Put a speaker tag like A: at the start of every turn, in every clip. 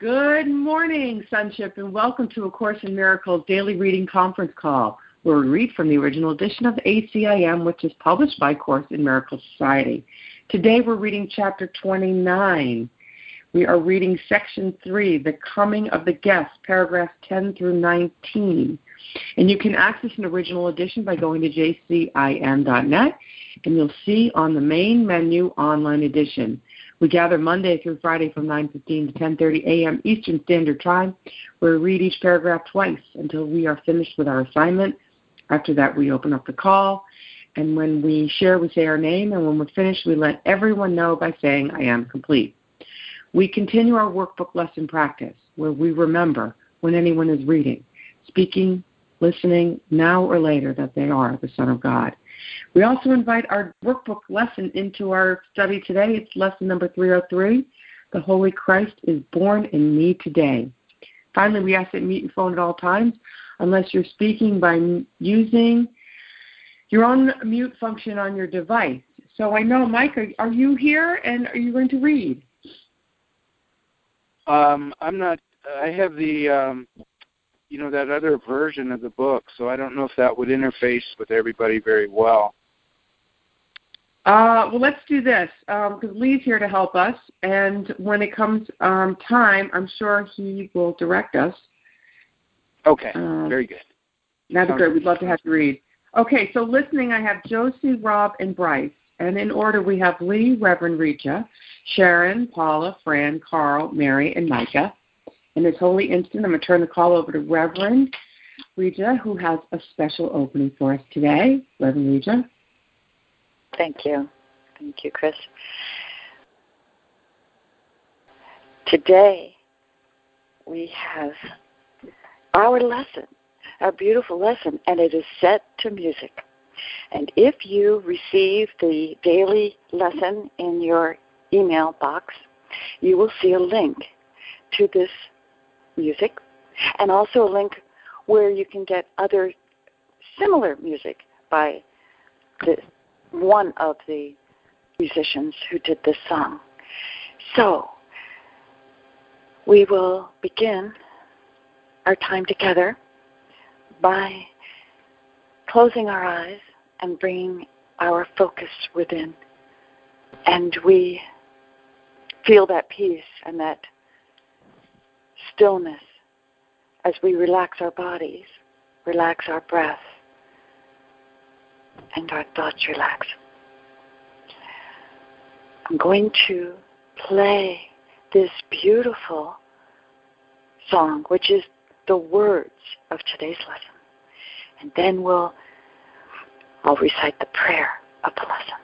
A: Good morning, Sonship, and welcome to A Course in Miracles daily reading conference call, where we read from the original edition of ACIM, which is published by Course in Miracles Society. Today we're reading chapter 29. We are reading section 3, The Coming of the Guest, paragraphs 10 through 19. And you can access an original edition by going to jcim.net, and you'll see on the main menu online edition. We gather Monday through Friday from 9:15 to 10:30 a.m. Eastern Standard Time. Where we read each paragraph twice until we are finished with our assignment. After that, we open up the call, and when we share, we say our name, and when we're finished, we let everyone know by saying, "I am complete." We continue our workbook lesson practice, where we remember when anyone is reading, speaking, listening, now or later, that they are the Son of God. We also invite our workbook lesson into our study today. It's lesson number 303 The Holy Christ is Born in Me Today. Finally, we ask that you mute your phone at all times unless you're speaking by using your own mute function on your device. So I know, Mike, are, are you here and are you going to read?
B: Um, I'm not. I have the um, you know that other version of the book, so I don't know if that would interface with everybody very well.
A: Uh, well, let's do this because um, Lee's here to help us, and when it comes um, time, I'm sure he will direct us.
B: Okay, uh, very good.
A: That'd be great. We'd love to have you read. Okay, so listening, I have Josie, Rob, and Bryce. And in order, we have Lee, Reverend Reja, Sharon, Paula, Fran, Carl, Mary, and Micah. In this holy instant, I'm going to turn the call over to Reverend Reja, who has a special opening for us today. Reverend Reja.
C: Thank you. Thank you, Chris. Today, we have our lesson, our beautiful lesson, and it is set to music. And if you receive the daily lesson in your email box, you will see a link to this music, and also a link where you can get other similar music by the, one of the musicians who did this song. So, we will begin our time together by closing our eyes and bringing our focus within. And we feel that peace and that stillness as we relax our bodies, relax our breath, and our thoughts relax. I'm going to play this beautiful song, which is the words of today's lesson. And then we'll I'll recite the prayer of the lesson.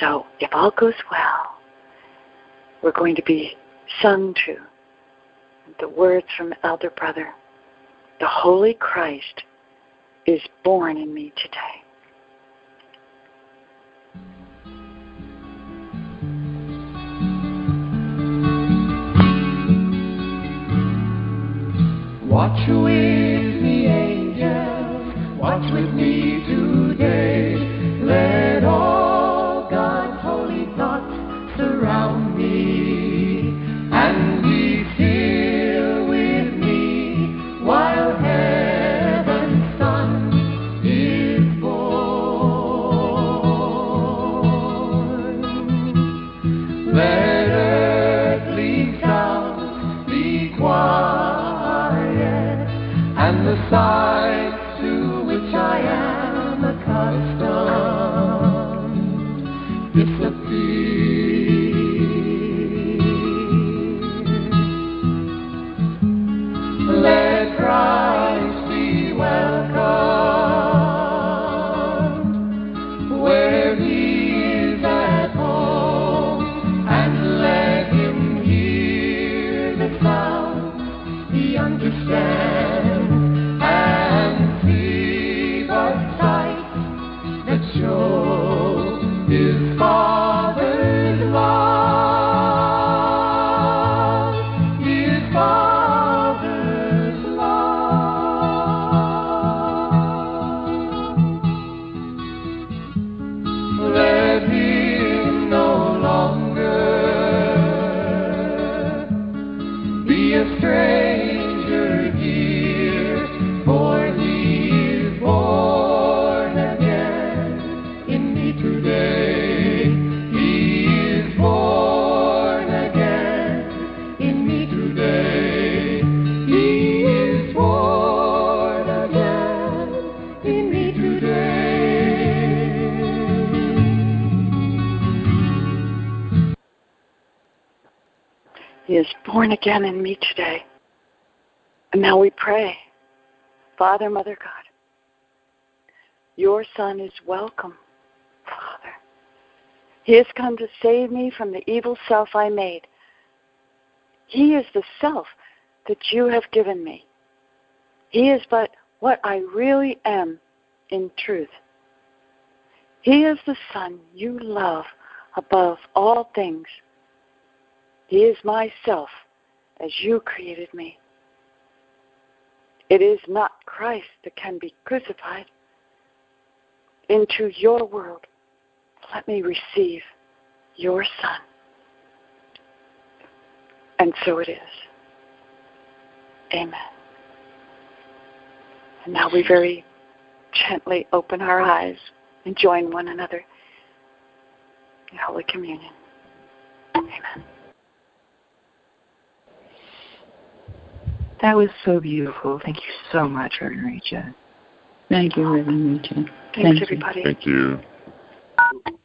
C: So if all goes well, we're going to be sung to the words from Elder Brother The Holy Christ is born in me today.
D: Watch with me, angels, watch with me today. Let again in me today.
C: And now we pray. Father, Mother God, your Son is welcome, Father. He has come to save me from the evil self I made. He is the self that you have given me. He is but what I really am in truth. He is the Son you love above all things. He is myself as you created me. It is not Christ that can be crucified. Into your world, let me receive your Son. And so it is. Amen. And now we very gently open our eyes and join one another in Holy Communion. Amen.
E: That was so beautiful. Thank you so much, Reverend Rachel.
A: Thank you, Reverend Rachel.
C: Thanks,
A: Thank you.
C: everybody.
F: Thank you.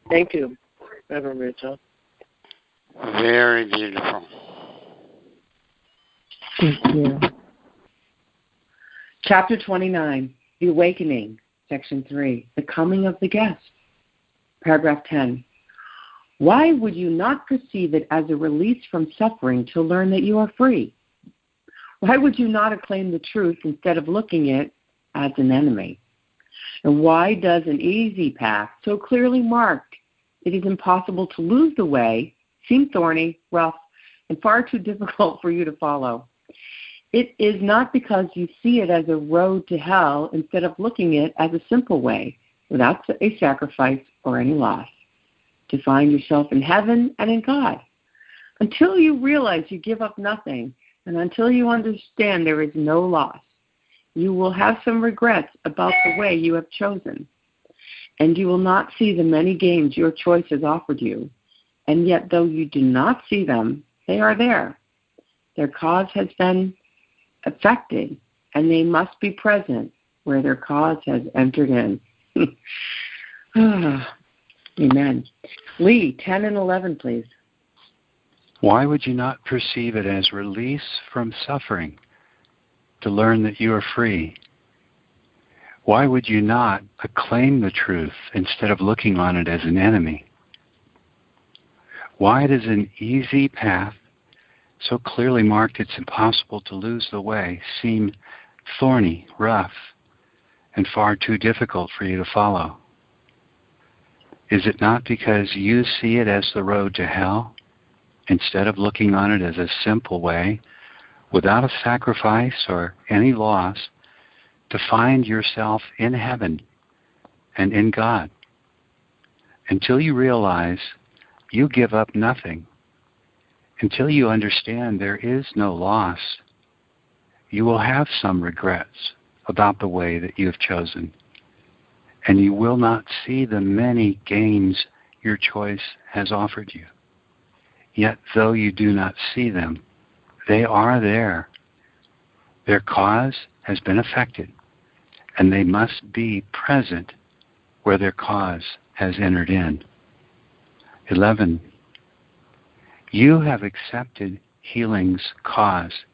G: Thank you, Reverend Rachel.
H: Very beautiful.
A: Thank you. Chapter 29, The Awakening, Section 3, The Coming of the Guest. Paragraph 10. Why would you not perceive it as a release from suffering to learn that you are free? Why would you not acclaim the truth instead of looking at it as an enemy? And why does an easy path, so clearly marked, it is impossible to lose the way, seem thorny, rough, and far too difficult for you to follow? It is not because you see it as a road to hell instead of looking at it as a simple way, without a sacrifice or any loss, to find yourself in heaven and in God. Until you realize you give up nothing, and until you understand there is no loss, you will have some regrets about the way you have chosen. And you will not see the many gains your choice has offered you. And yet, though you do not see them, they are there. Their cause has been effected, and they must be present where their cause has entered in. Ah, Amen. Lee, 10 and 11, please.
I: Why would you not perceive it as release from suffering to learn that you are free? Why would you not acclaim the truth instead of looking on it as an enemy? Why does an easy path, so clearly marked it's impossible to lose the way, seem thorny, rough, and far too difficult for you to follow? Is it not because you see it as the road to hell? Instead of looking on it as a simple way, without a sacrifice or any loss, to find yourself in heaven and in God. Until you realize you give up nothing, until you understand there is no loss, you will have some regrets about the way that you have chosen. And you will not see the many gains your choice has offered you. Yet, though you do not see them, they are there. Their cause has been effected, and they must be present where their cause has entered in. 11. You have accepted healing's cause,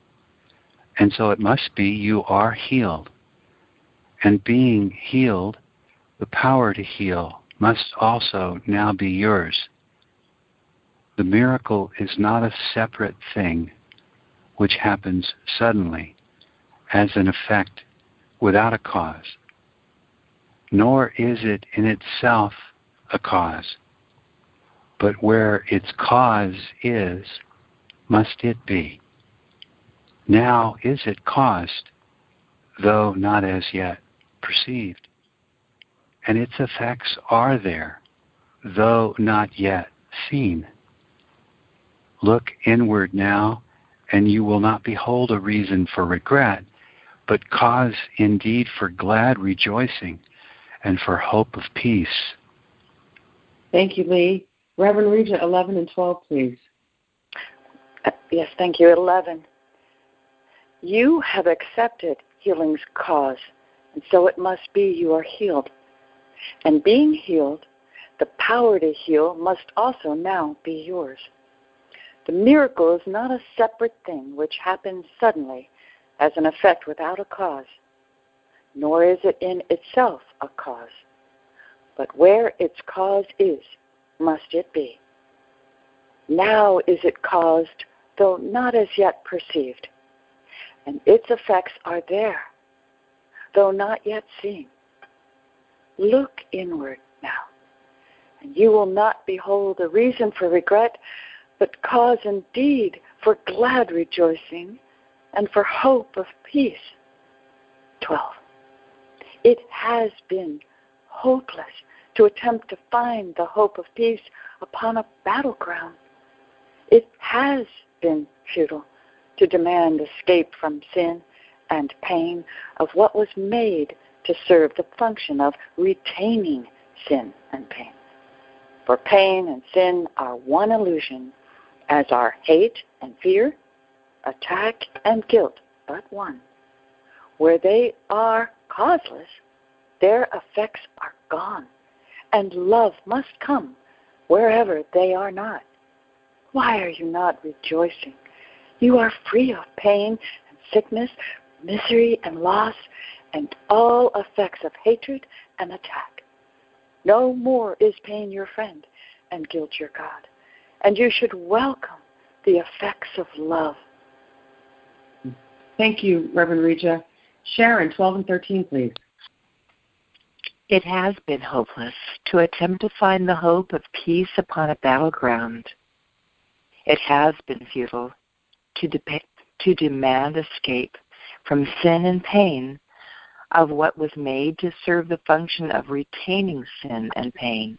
I: and so it must be you are healed. And being healed, the power to heal must also now be yours. The miracle is not a separate thing which happens suddenly as an effect without a cause, nor is it in itself a cause, but where its cause is, must it be. Now is it caused, though not as yet perceived, and its effects are there, though not yet seen. Look inward now and you will not behold a reason for regret, but cause indeed for glad rejoicing and for hope of peace.
A: Thank you, Lee. Reverend Regent, 11 and 12, please.
C: Uh, yes, thank you. 11. You have accepted healing's cause, and so it must be you are healed. And being healed, the power to heal must also now be yours. The miracle is not a separate thing which happens suddenly as an effect without a cause, nor is it in itself a cause. But where its cause is, must it be. Now is it caused, though not as yet perceived, and its effects are there, though not yet seen. Look inward now, and you will not behold a reason for regret, but cause indeed for glad rejoicing and for hope of peace. 12. It has been hopeless to attempt to find the hope of peace upon a battleground. It has been futile to demand escape from sin and pain of what was made to serve the function of retaining sin and pain. For pain and sin are one illusion, as are hate and fear, attack and guilt but one. Where they are causeless, their effects are gone, and love must come wherever they are not. Why are you not rejoicing? You are free of pain and sickness, misery and loss, and all effects of hatred and attack. No more is pain your friend and guilt your God, and you should welcome the effects of love.
A: Thank you, Reverend Reja. Sharon, 12 and 13, please.
E: It has been hopeless to attempt to find the hope of peace upon a battleground. It has been futile to, de- to demand escape from sin and pain of what was made to serve the function of retaining sin and pain.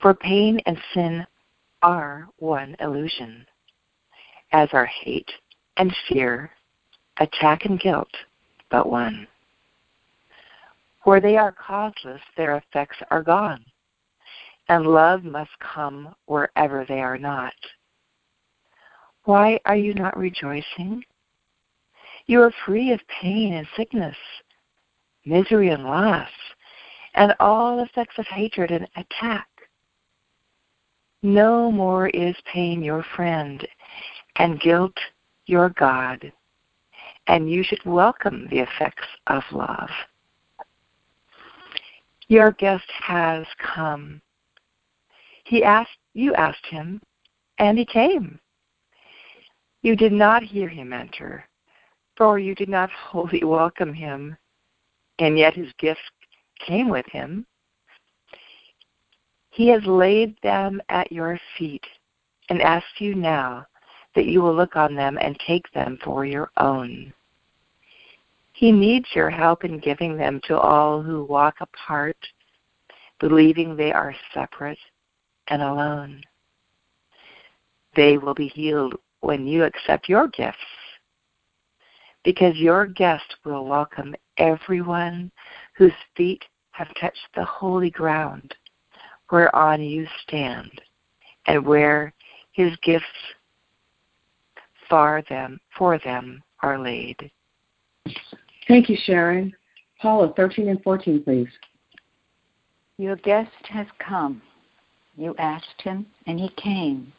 E: For pain and sin are one illusion, as are hate and fear, attack and guilt, but one. Where they are causeless, their effects are gone, and love must come wherever they are not. Why are you not rejoicing? You are free of pain and sickness, misery and loss, and all effects of hatred and attack. No more is pain your friend, and guilt your God, and you should welcome the effects of love. Your guest has come. He asked you asked him, and he came. You did not hear him enter, for you did not wholly welcome him, and yet his gift came with him. He has laid them at your feet and asks you now that you will look on them and take them for your own. He needs your help in giving them to all who walk apart, believing they are separate and alone. They will be healed when you accept your gifts, because your guest will welcome everyone whose feet have touched the holy ground whereon you stand and where his gifts for them for them are laid.
A: Thank you, Sharon. Paula, 13 and 14, please.
F: Your guest has come. You asked him, and he came.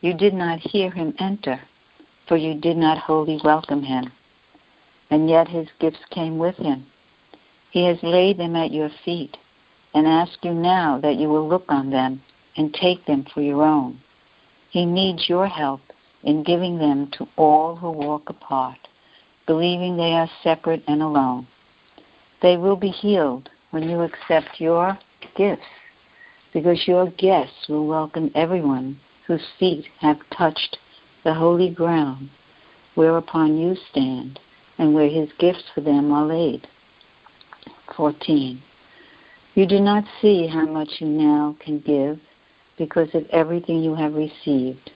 F: You did not hear him enter, for you did not wholly welcome him. And yet his gifts came with him. He has laid them at your feet and ask you now that you will look on them and take them for your own. He needs your help in giving them to all who walk apart, believing they are separate and alone. They will be healed when you accept your gifts, because your guests will welcome everyone whose feet have touched the holy ground whereupon you stand and where his gifts for them are laid. 14. You do not see how much you now can give because of everything you have received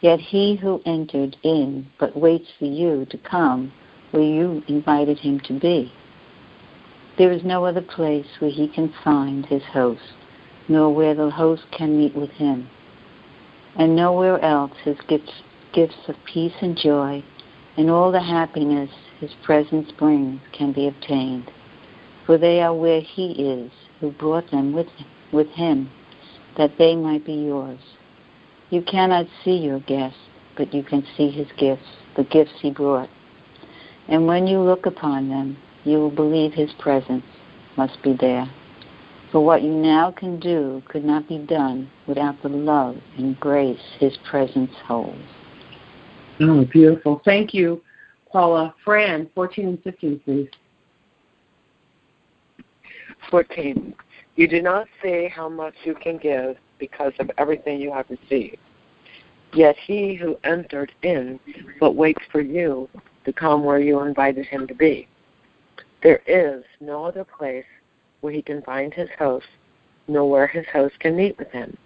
F: Yet he who entered in but waits for you to come where you invited him to be. There is no other place where he can find his host, nor where the host can meet with him. And nowhere else his gifts, gifts of peace and joy and all the happiness his presence brings can be obtained. For they are where he is who brought them with, with him, that they might be yours. You cannot see your guest, but you can see his gifts, the gifts he brought. And when you look upon them, you will believe his presence must be there. For what you now can do could not be done without the love and grace his presence holds.
A: Oh, beautiful. Thank you, Paula. Fran, 14 and 15, please.
G: 14. You do not say how much you can give because of everything you have received. Yet he who entered in but waits for you to come where you invited him to be. There is no other place where he can find his host, nor where his host can meet with him.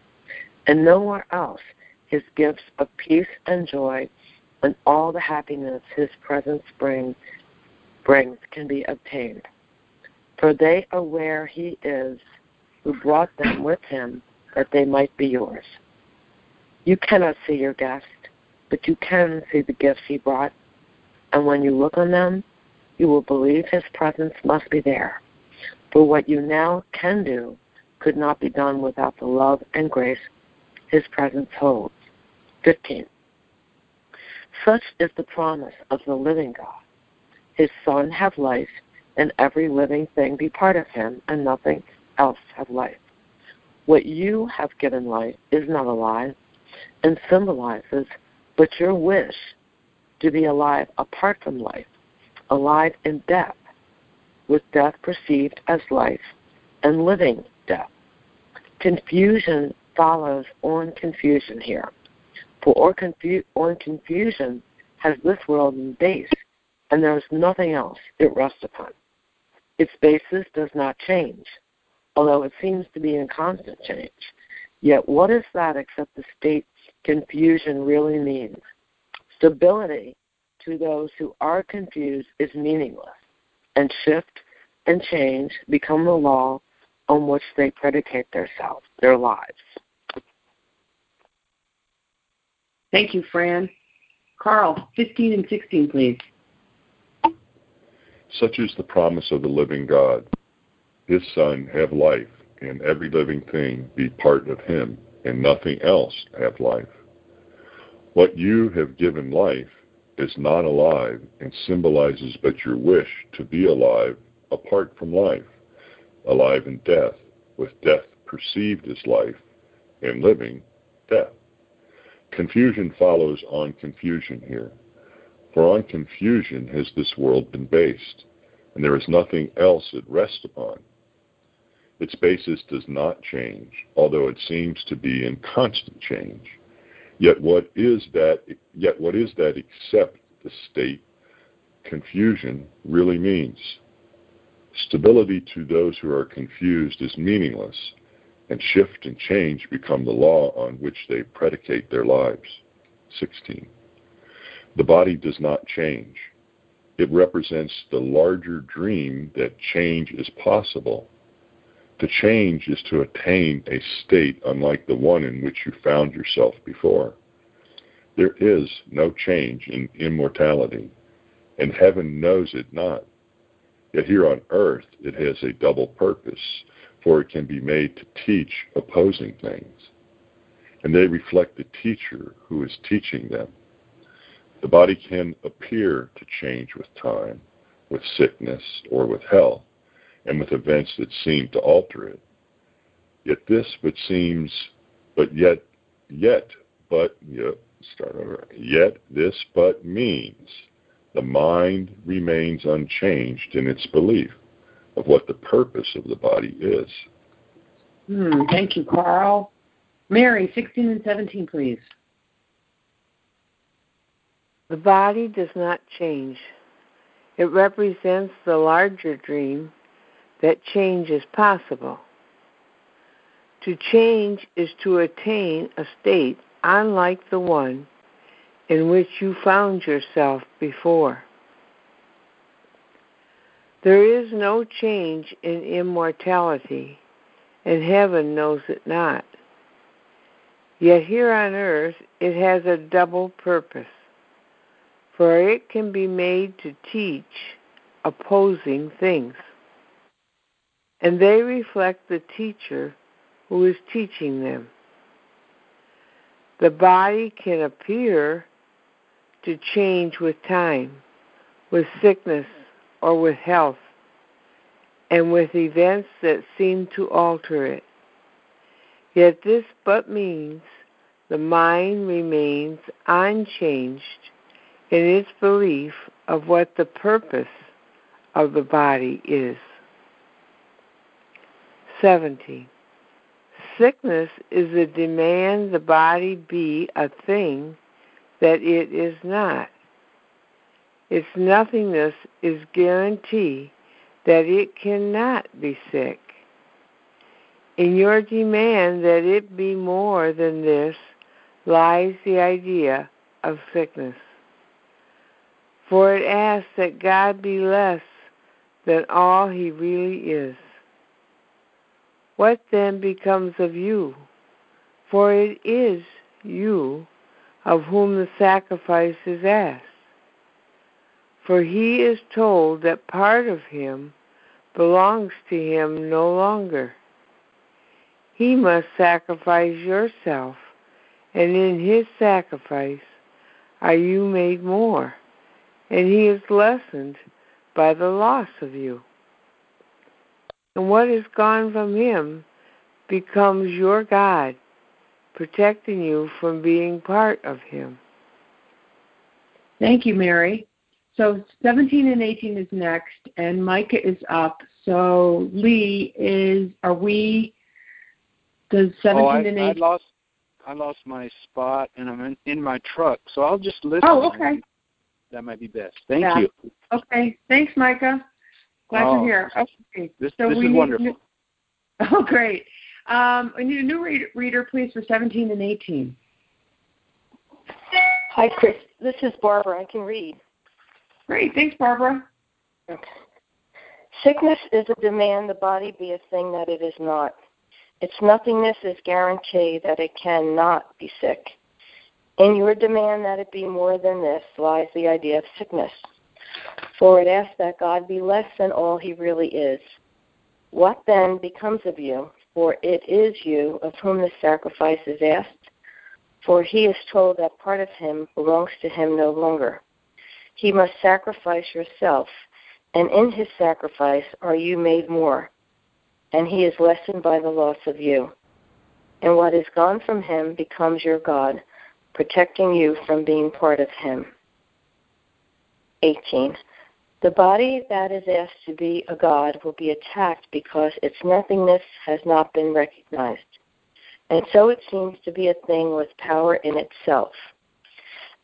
G: And nowhere else his gifts of peace and joy and all the happiness his presence brings, brings can be obtained. For they are where he is who brought them with him that they might be yours. You cannot see your guest, but you can see the gifts he brought and when you look on them, you will believe his presence must be there. For what you now can do could not be done without the love and grace his presence holds. 15. Such is the promise of the living God. His Son have life, and every living thing be part of him, and nothing else have life. What you have given life is not alive, and symbolizes but your wish to be alive apart from life, alive in death, with death perceived as life, and living death. Confusion follows on confusion here. For on, confu- on confusion has this world been based, and there is nothing else it rests upon. Its basis does not change, although it seems to be in constant change. Yet what is that except the state confusion really means? Stability to those who are confused is meaningless, and shift and change become the law on which they predicate themselves, their lives.
A: Thank you, Fran. Carl, 15 and 16, please.
J: Such is the promise of the living God. His Son have life, and every living thing be part of him, and nothing else have life. What you have given life is not alive and symbolizes but your wish to be alive apart from life, alive in death, with death perceived as life, and living death. Confusion follows on confusion here. For on confusion has this world been based, and there is nothing else it rests upon. Its basis does not change, although it seems to be in constant change. Yet what is that yet what is that except the state confusion really means? Stability to those who are confused is meaningless, and shift and change become the law on which they predicate their lives. 16. The body does not change. It represents the larger dream that change is possible to change is to attain a state unlike the one in which you found yourself before. There is no change in immortality, and heaven knows it not. Yet here on earth it has a double purpose, for it can be made to teach opposing things. And they reflect the teacher who is teaching them. The body can appear to change with time, with sickness, or with health and with events that seem to alter it. Yet this but seems, but yet, yet, but, yet, start over. Yet this but means the mind remains unchanged in its belief of what the purpose of the body is.
A: Hmm, thank you, Carl. Mary, 16 and 17, please.
K: The body does not change. It represents the larger dream that change is possible. To change is to attain a state unlike the one in which you found yourself before. There is no change in immortality, and heaven knows it not. Yet here on earth it has a double purpose, for it can be made to teach opposing things, and they reflect the teacher who is teaching them. The body can appear to change with time, with sickness, or with health, and with events that seem to alter it. Yet this but means the mind remains unchanged in its belief of what the purpose of the body is. 70. Sickness is a demand the body be a thing that it is not. Its nothingness is guarantee that it cannot be sick. In your demand that it be more than this lies the idea of sickness. For it asks that God be less than all he really is. What then becomes of you? For it is you of whom the sacrifice is asked. For he is told that part of him belongs to him no longer. He must sacrifice yourself, and in his sacrifice are you made more, and he is lessened by the loss of you. And what is gone from him becomes your God, protecting you from being part of him.
A: Thank you, Mary. So 17 and 18 is next, and Micah is up. So Lee is. Are we? Does 17
B: oh, I,
A: and 18?
B: I lost. I lost my spot, and I'm in, in my truck, so I'll just listen.
A: Oh, okay.
B: That might be best. Thank
A: Yeah.
B: you.
A: Okay. Thanks, Micah. Glad
B: Oh,
A: you're here. Okay.
B: This,
A: So
B: this
A: we
B: is wonderful.
A: new- Oh, great. Um, I need a new reader, reader, please, for 17 and 18.
L: Hi, Chris. This is Barbara. I can read.
A: Great. Thanks, Barbara.
L: Okay. Sickness is a demand the body be a thing that it is not. Its nothingness is guarantee that it cannot be sick. In your demand that it be more than this lies the idea of sickness. For it asks that God be less than all he really is. What then becomes of you? For it is you of whom the sacrifice is asked. For he is told that part of him belongs to him no longer. He must sacrifice yourself, and in his sacrifice are you made more, and he is lessened by the loss of you. And what is gone from him becomes your God, protecting you from being part of him. 18. The body that is asked to be a God will be attacked because its nothingness has not been recognized. And so it seems to be a thing with power in itself.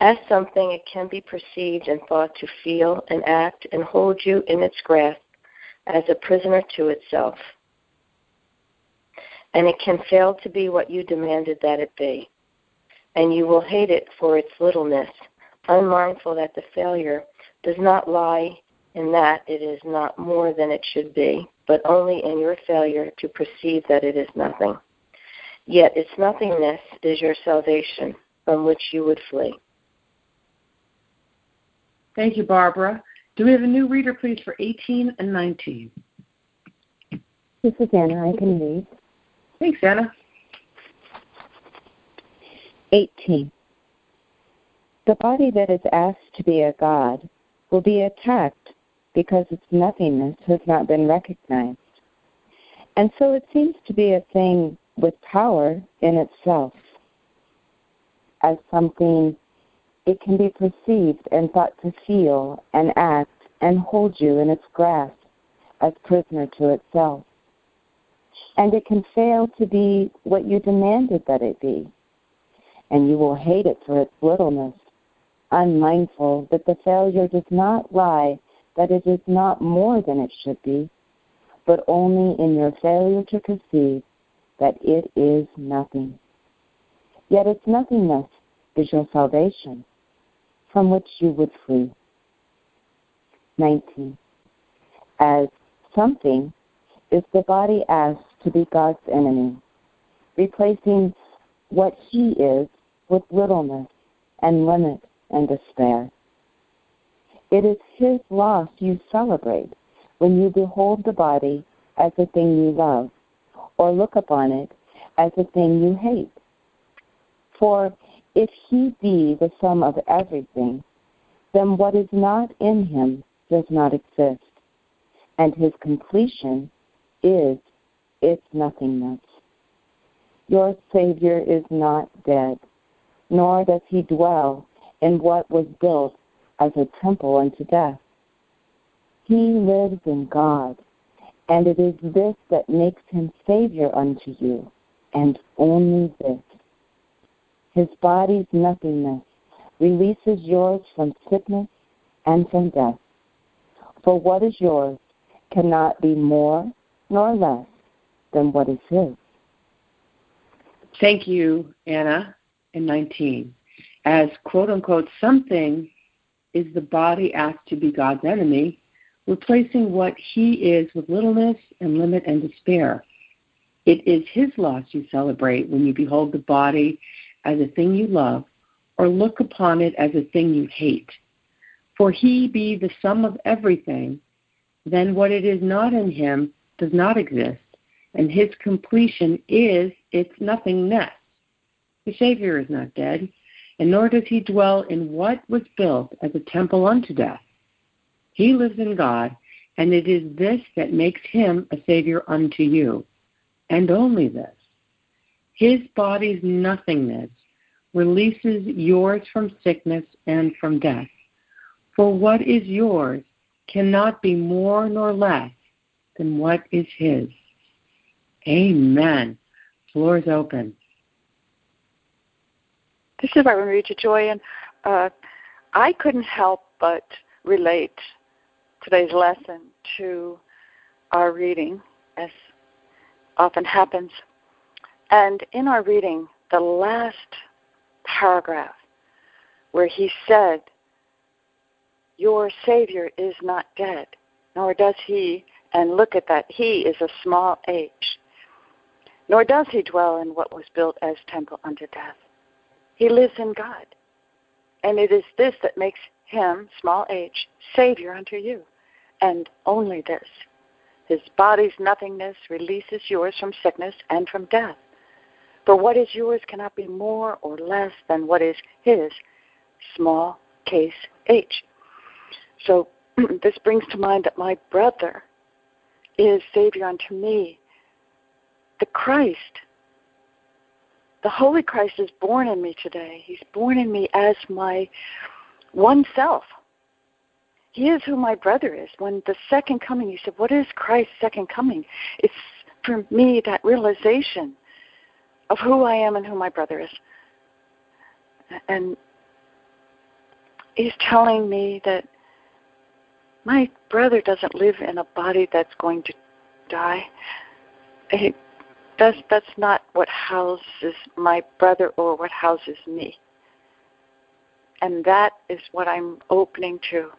L: As something, it can be perceived and thought to feel and act and hold you in its grasp as a prisoner to itself. And it can fail to be what you demanded that it be. And you will hate it for its littleness, unmindful that the failure does not lie in that it is not more than it should be, but only in your failure to perceive that it is nothing. Yet its nothingness is your salvation, from which you would flee.
A: Thank you, Barbara. Do we have a new reader, please, for 18 and 19?
M: This is Anna. I can read.
A: Thanks, Anna.
M: 18. The body that is asked to be a god will be attacked because its nothingness has not been recognized. And so it seems to be a thing with power in itself. As something it can be perceived and thought to feel and act and hold you in its grasp as prisoner to itself. And it can fail to be what you demanded that it be. And you will hate it for its littleness, unmindful that the failure does not lie that it is not more than it should be, but only in your failure to perceive that it is nothing. Yet its nothingness is your salvation, from which you would flee. 19. As something is the body asked to be God's enemy, replacing what he is with littleness and limit and despair. It is his loss you celebrate when you behold the body as a thing you love, or look upon it as a thing you hate. For if he be the sum of everything, then what is not in him does not exist, and his completion is its nothingness. Your Savior is not dead, nor does he dwell in what was built as a temple unto death. He lives in God, and it is this that makes him Savior unto you, and only this. His body's nothingness releases yours from sickness and from death. For what is yours cannot be more nor less than what is his.
A: Thank you, Anna, in 19. As quote unquote something is the body asked to be God's enemy, replacing what he is with littleness and limit and despair. It is his loss you celebrate when you behold the body as a thing you love or look upon it as a thing you hate. For he be the sum of everything, then what it is not in him does not exist, and his completion is its nothingness. The Savior is not dead, and nor does he dwell in what was built as a temple unto death. He lives in God, and it is this that makes him a Savior unto you, and only this. His body's nothingness releases yours from sickness and from death. For what is yours cannot be more nor less than what is his. Amen. Floor is open.
C: This is Reverend Reja Joy, and uh, I couldn't help but relate today's lesson to our reading, as often happens. And in our reading, the last paragraph where he said, Your Savior is not dead, nor does he, and look at that, he is a small h, nor does he dwell in what was built as temple unto death. He lives in God. And it is this that makes him, small h, Savior unto you. And only this. His body's nothingness releases yours from sickness and from death. For what is yours cannot be more or less than what is his, small case h. So this brings to mind that my brother is Savior unto me. The Christ the Holy Christ is born in me today. He's born in me as my one self. He is who my brother is. When the second coming, he said, What is Christ's second coming? It's for me that realization of who I am and who my brother is. And he's telling me that my brother doesn't live in a body that's going to die. That's that's not what houses my brother or what houses me. And that is what I'm opening to,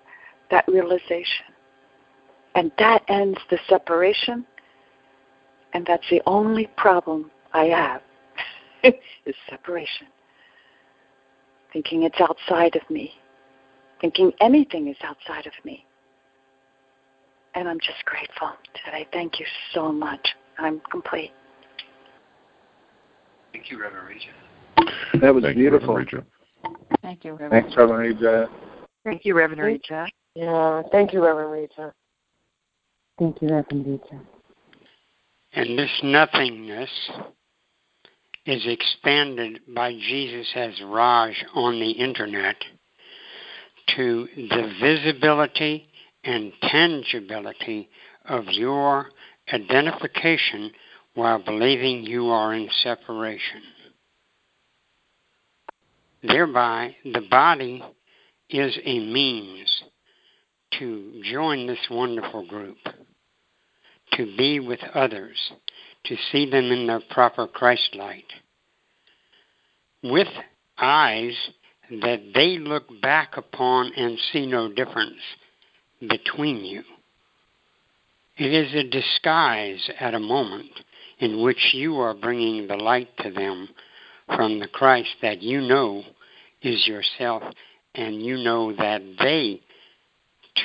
C: that realization. And that ends the separation. And that's the only problem I have is separation. Thinking it's outside of me. Thinking anything is outside of me. And I'm just grateful today. Thank you so much. I'm complete.
I: Thank you, Reverend Reja.
B: That was
J: Thank
B: beautiful.
J: You, Reverend Reja.
F: Thank you, Reverend.
B: Thanks, Reverend Reja.
E: Thank you, Reverend Reja.
G: Yeah, thank you, Reverend Reja.
M: Thank you, Reverend Reja.
H: And this nothingness is expanded by Jesus as Raj on the internet to the visibility and tangibility of your identification while believing you are in separation. Thereby, the body is a means to join this wonderful group, to be with others, to see them in their proper Christ light. With eyes that they look back upon and see no difference between you. It is a disguise at a moment in which you are bringing the light to them from the Christ that you know is yourself, and you know that they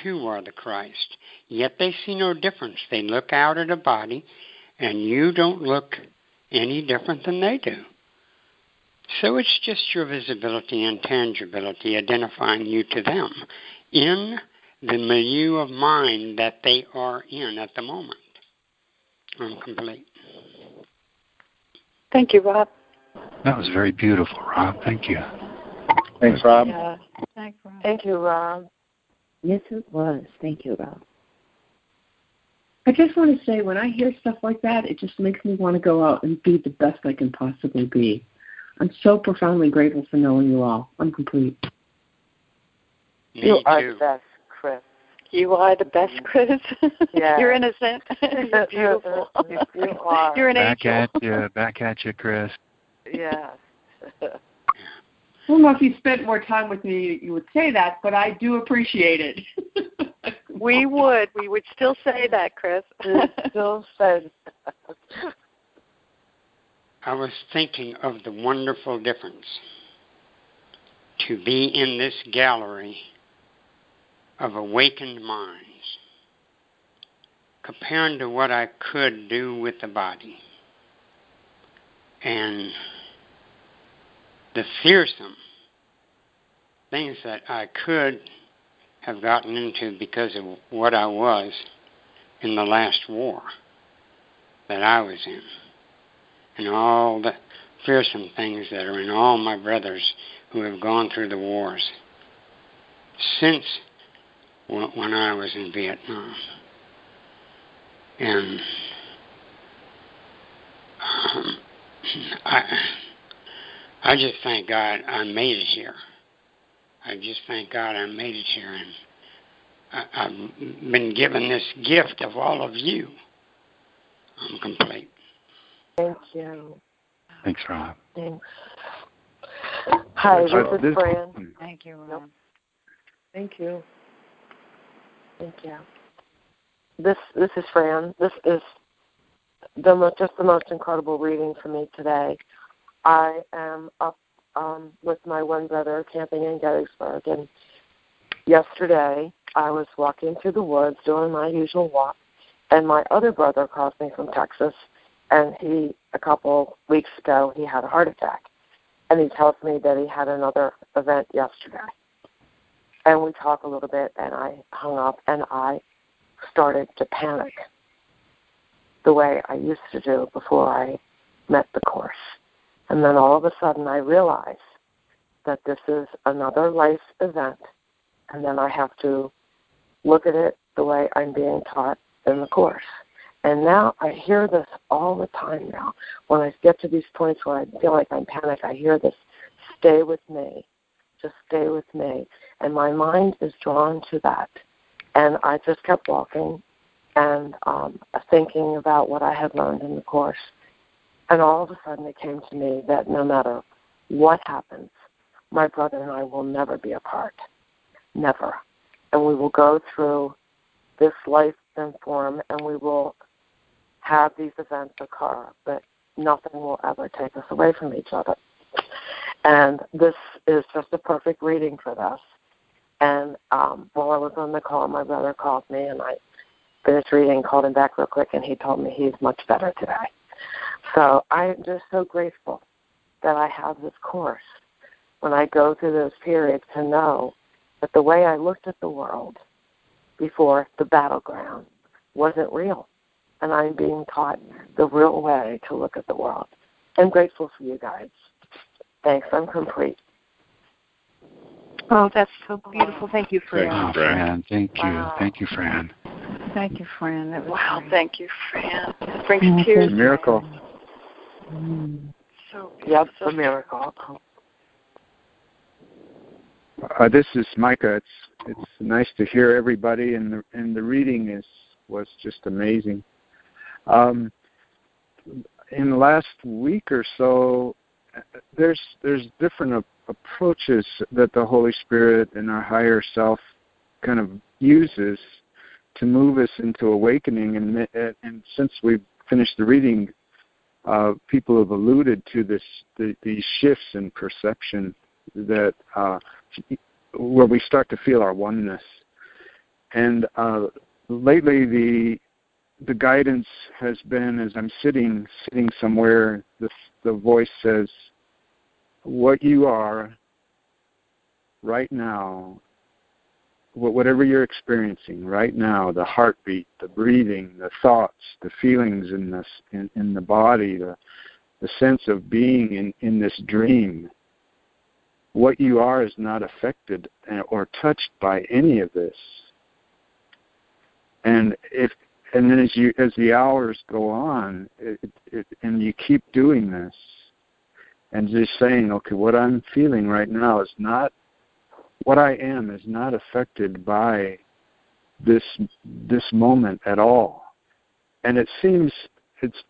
H: too are the Christ. Yet they see no difference. They look out at a body, and you don't look any different than they do. So it's just your visibility and tangibility identifying you to them in the milieu of mind that they are in at the moment. I'm complete.
C: Thank you, Rob.
I: That was very beautiful, Rob. Thank you.
B: Thanks, Rob.
C: Yeah.
F: Thank Rob.
C: Thank you, Rob.
M: Yes, it was. Thank you, Rob.
A: I just want to say, when I hear stuff like that, it just makes me want to go out and be the best I can possibly be. I'm so profoundly grateful for knowing you all. I'm complete.
H: Me
G: you are
H: too.
G: the best, Chris.
C: You are the best, Chris.
G: Yeah.
C: You're innocent. You're beautiful.
G: You are.
C: You're an
I: Back
C: angel.
I: at you, back at you, Chris.
G: Yes.
A: I don't know if you spent more time with me, you would say that, but I do appreciate it.
C: We would. We would still say that, Chris.
G: You still said
H: I was thinking of the wonderful difference to be in this gallery of awakened minds compared to what I could do with the body. And the fearsome things that I could have gotten into because of what I was in the last war that I was in and all the fearsome things that are in all my brothers who have gone through the wars since when I was in Vietnam. And um, I, I just thank God I made it here. I just thank God I made it here, and I, I've been given this gift of all of you. I'm complete.
G: Thank you.
I: Thanks, Rob.
G: Thanks. Hi, this is Fran.
F: Thank you, Rob.
G: Thank you. Thank you. This this is Fran. This is the mo- just the most incredible reading for me today. I am up um, with my one brother camping in Gettysburg, and yesterday I was walking through the woods doing my usual walk, and my other brother calls me from Texas, and he a couple weeks ago he had a heart attack, and he tells me that he had another event yesterday and we talked a little bit and I hung up and I started to panic the way I used to do before I met the course. And then all of a sudden I realized that this is another life event and then I have to look at it the way I'm being taught in the course. And now I hear this all the time now. When I get to these points where I feel like I'm panicked, I hear this stay with me. Just stay with me and my mind is drawn to that. And I just kept walking and um, thinking about what I had learned in the course. And all of a sudden it came to me that no matter what happens, my brother and I will never be apart. Never. And we will go through this life in form and we will have these events occur, but nothing will ever take us away from each other. And this is just a perfect reading for this. And um, while I was on the call, my brother called me, and I finished reading, called him back real quick, and he told me he's much better today. So I'm just so grateful that I have this course when I go through those periods to know that the way I looked at the world before the battleground wasn't real. And I'm being taught the real way to look at the world. I'm grateful for you guys. Thanks. I'm complete.
E: Oh, that's so beautiful. Thank you, Fran.
J: Thank you,
I: Oh,
J: Fran.
I: Fran. Thank you.
G: Wow.
I: Thank you, Fran.
F: Thank you, Fran. That was
C: Wow,
F: great.
C: thank you, Fran. It brings
M: Yeah,
C: tears.
M: thank you.
B: Miracle.
C: So
G: Yep, a miracle.
B: Uh, this is Micah. It's it's nice to hear everybody, and the and the reading is was just amazing. Um, in the last week or so, there's there's different approaches that the Holy Spirit and our higher self kind of uses to move us into awakening. And, and since we've finished the reading, uh, people have alluded to this the, these shifts in perception that uh, where we start to feel our oneness. And uh, lately, the the guidance has been as I'm sitting sitting somewhere, the the voice says, "What you are right now, whatever you're experiencing right now, the heartbeat, the breathing, the thoughts, the feelings in this in, in the body, the the sense of being in in this dream." What you are is not affected uh, or touched by any of this and if and then as you as the hours go on it, it, and you keep doing this and just saying okay what i'm feeling right now is not what i am is not affected by this this moment at all. And it seems it's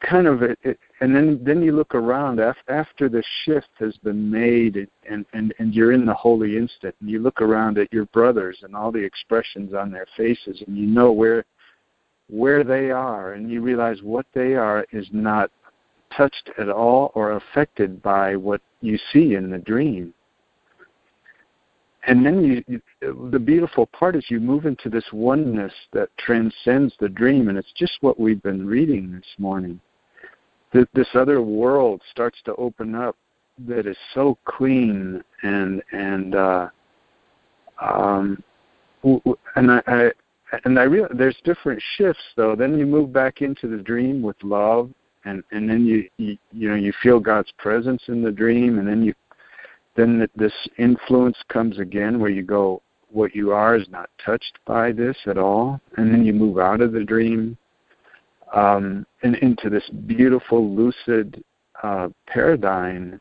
B: kind of it, it, and then then you look around after, after the shift has been made and and and you're in the holy instant and you look around at your brothers and all the expressions on their faces and you know where where they are and you realize what they are is not touched at all or affected by what you see in the dream. And then you, you, the beautiful part is you move into this oneness that transcends the dream and it's just what we've been reading this morning. This other world starts to open up that is so clean and and uh um and i, I and i realize there's different shifts though. Then you move back into the dream with love and and then you, you you know you feel god's presence in the dream and then you then this influence comes again where you go, what you are is not touched by this at all, and then you move out of the dream um, and into this beautiful, lucid uh, paradigm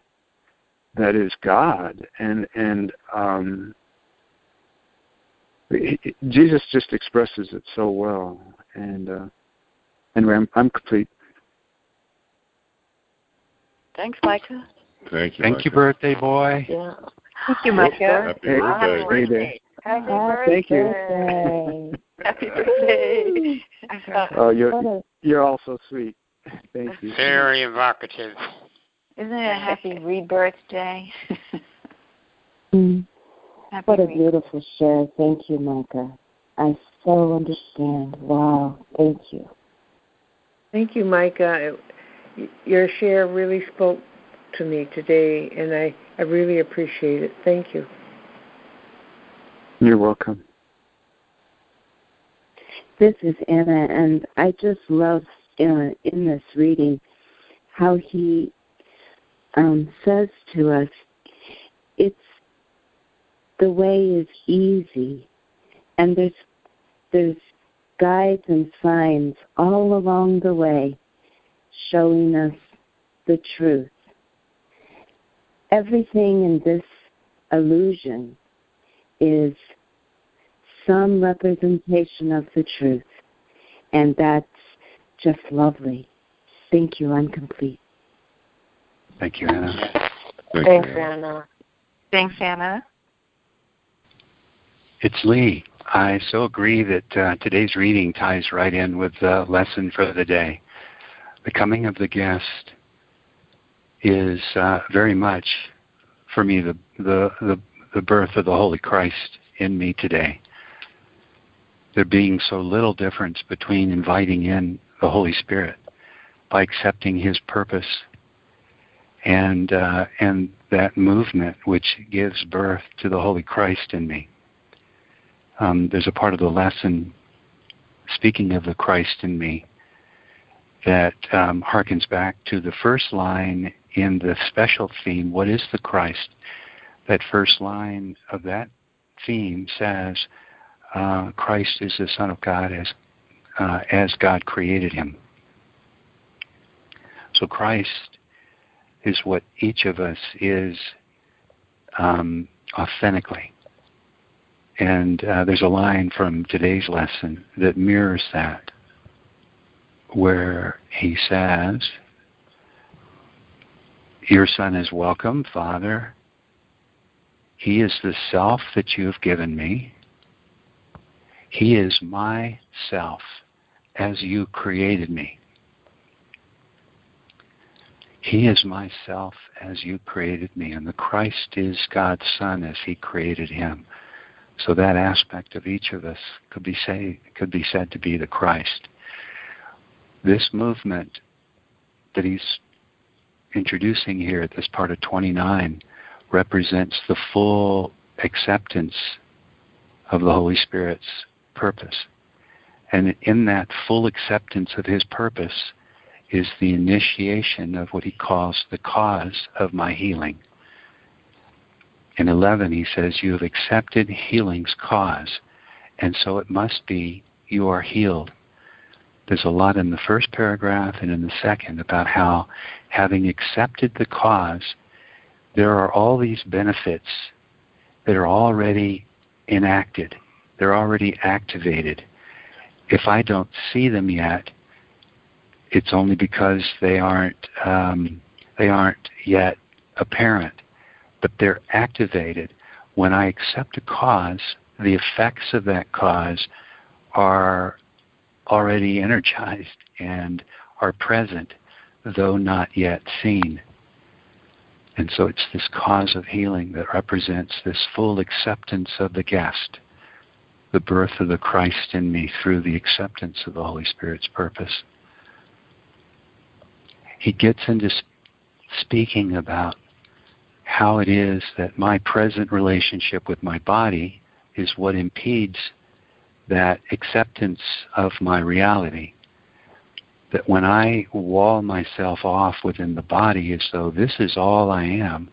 B: that is God, and and um, Jesus just expresses it so well. And uh, anyway, I'm, I'm complete.
C: Thanks, Micah.
J: Thank you.
I: Thank
J: Micah.
I: you, birthday boy.
C: Yeah.
L: Thank you, Micah.
J: Happy
B: Hey,
J: birthday.
B: hey there.
C: Happy
B: Thank you.
C: Happy birthday.
B: oh, you're, you're all so sweet. Thank you.
H: Very evocative.
F: Isn't it a happy rebirth day?
M: mm,
F: happy
M: what a
F: rebirth.
M: beautiful share. Thank you, Micah. I so understand. Wow. Thank you.
K: Thank you, Micah. Your share really spoke to me today, and I, I really appreciate it. Thank you.
B: You're welcome.
M: This is Anna, and I just love uh, in this reading how he um, says to us, "It's the way is easy, and there's there's guides and signs all along the way, showing us the truth. Everything in this illusion is some representation of the truth, and that's just lovely. Thank you. I'm complete.
I: Thank you, Anna.
J: Thank
C: Thanks,
J: you.
C: Anna.
E: Thanks, Anna.
I: It's Lee. I so agree that uh, today's reading ties right in with the lesson for the day. The coming of the guest is uh, very much, for me, the, the, the, the birth of the Holy Christ in me today. There being so little difference between inviting in the Holy Spirit by accepting His purpose and uh, and that movement which gives birth to the Holy Christ in me. Um, there's a part of the lesson speaking of the Christ in me that um, harkens back to the first line in the special theme, What is the Christ? That first line of that theme says, uh, Christ is the Son of God as, uh, as God created him. So Christ is what each of us is um, authentically. And uh, there's a line from today's lesson that mirrors that, where he says, Your son is welcome, Father, He is the self that you have given me. He is my self as you created me. He is myself as you created me, and the Christ is God's Son as He created him. So that aspect of each of us could be say could be said to be the Christ. This movement that he's introducing here at this part of 29 represents the full acceptance of the Holy Spirit's purpose. And in that full acceptance of his purpose is the initiation of what he calls the cause of my healing. In 11, he says, You have accepted healing's cause, and so it must be you are healed. There's a lot in the first paragraph and in the second about how, having accepted the cause, there are all these benefits that are already enacted, they're already activated. If I don't see them yet, it's only because they aren't um, they aren't yet apparent, but they're activated. When I accept a cause, the effects of that cause are already energized and are present, though not yet seen. And so it's this cause of healing that represents this full acceptance of the guest, the birth of the Christ in me through the acceptance of the Holy Spirit's purpose he gets into speaking about how it is that my present relationship with my body is what impedes that acceptance of my reality. That when I wall myself off within the body as though this is all I am,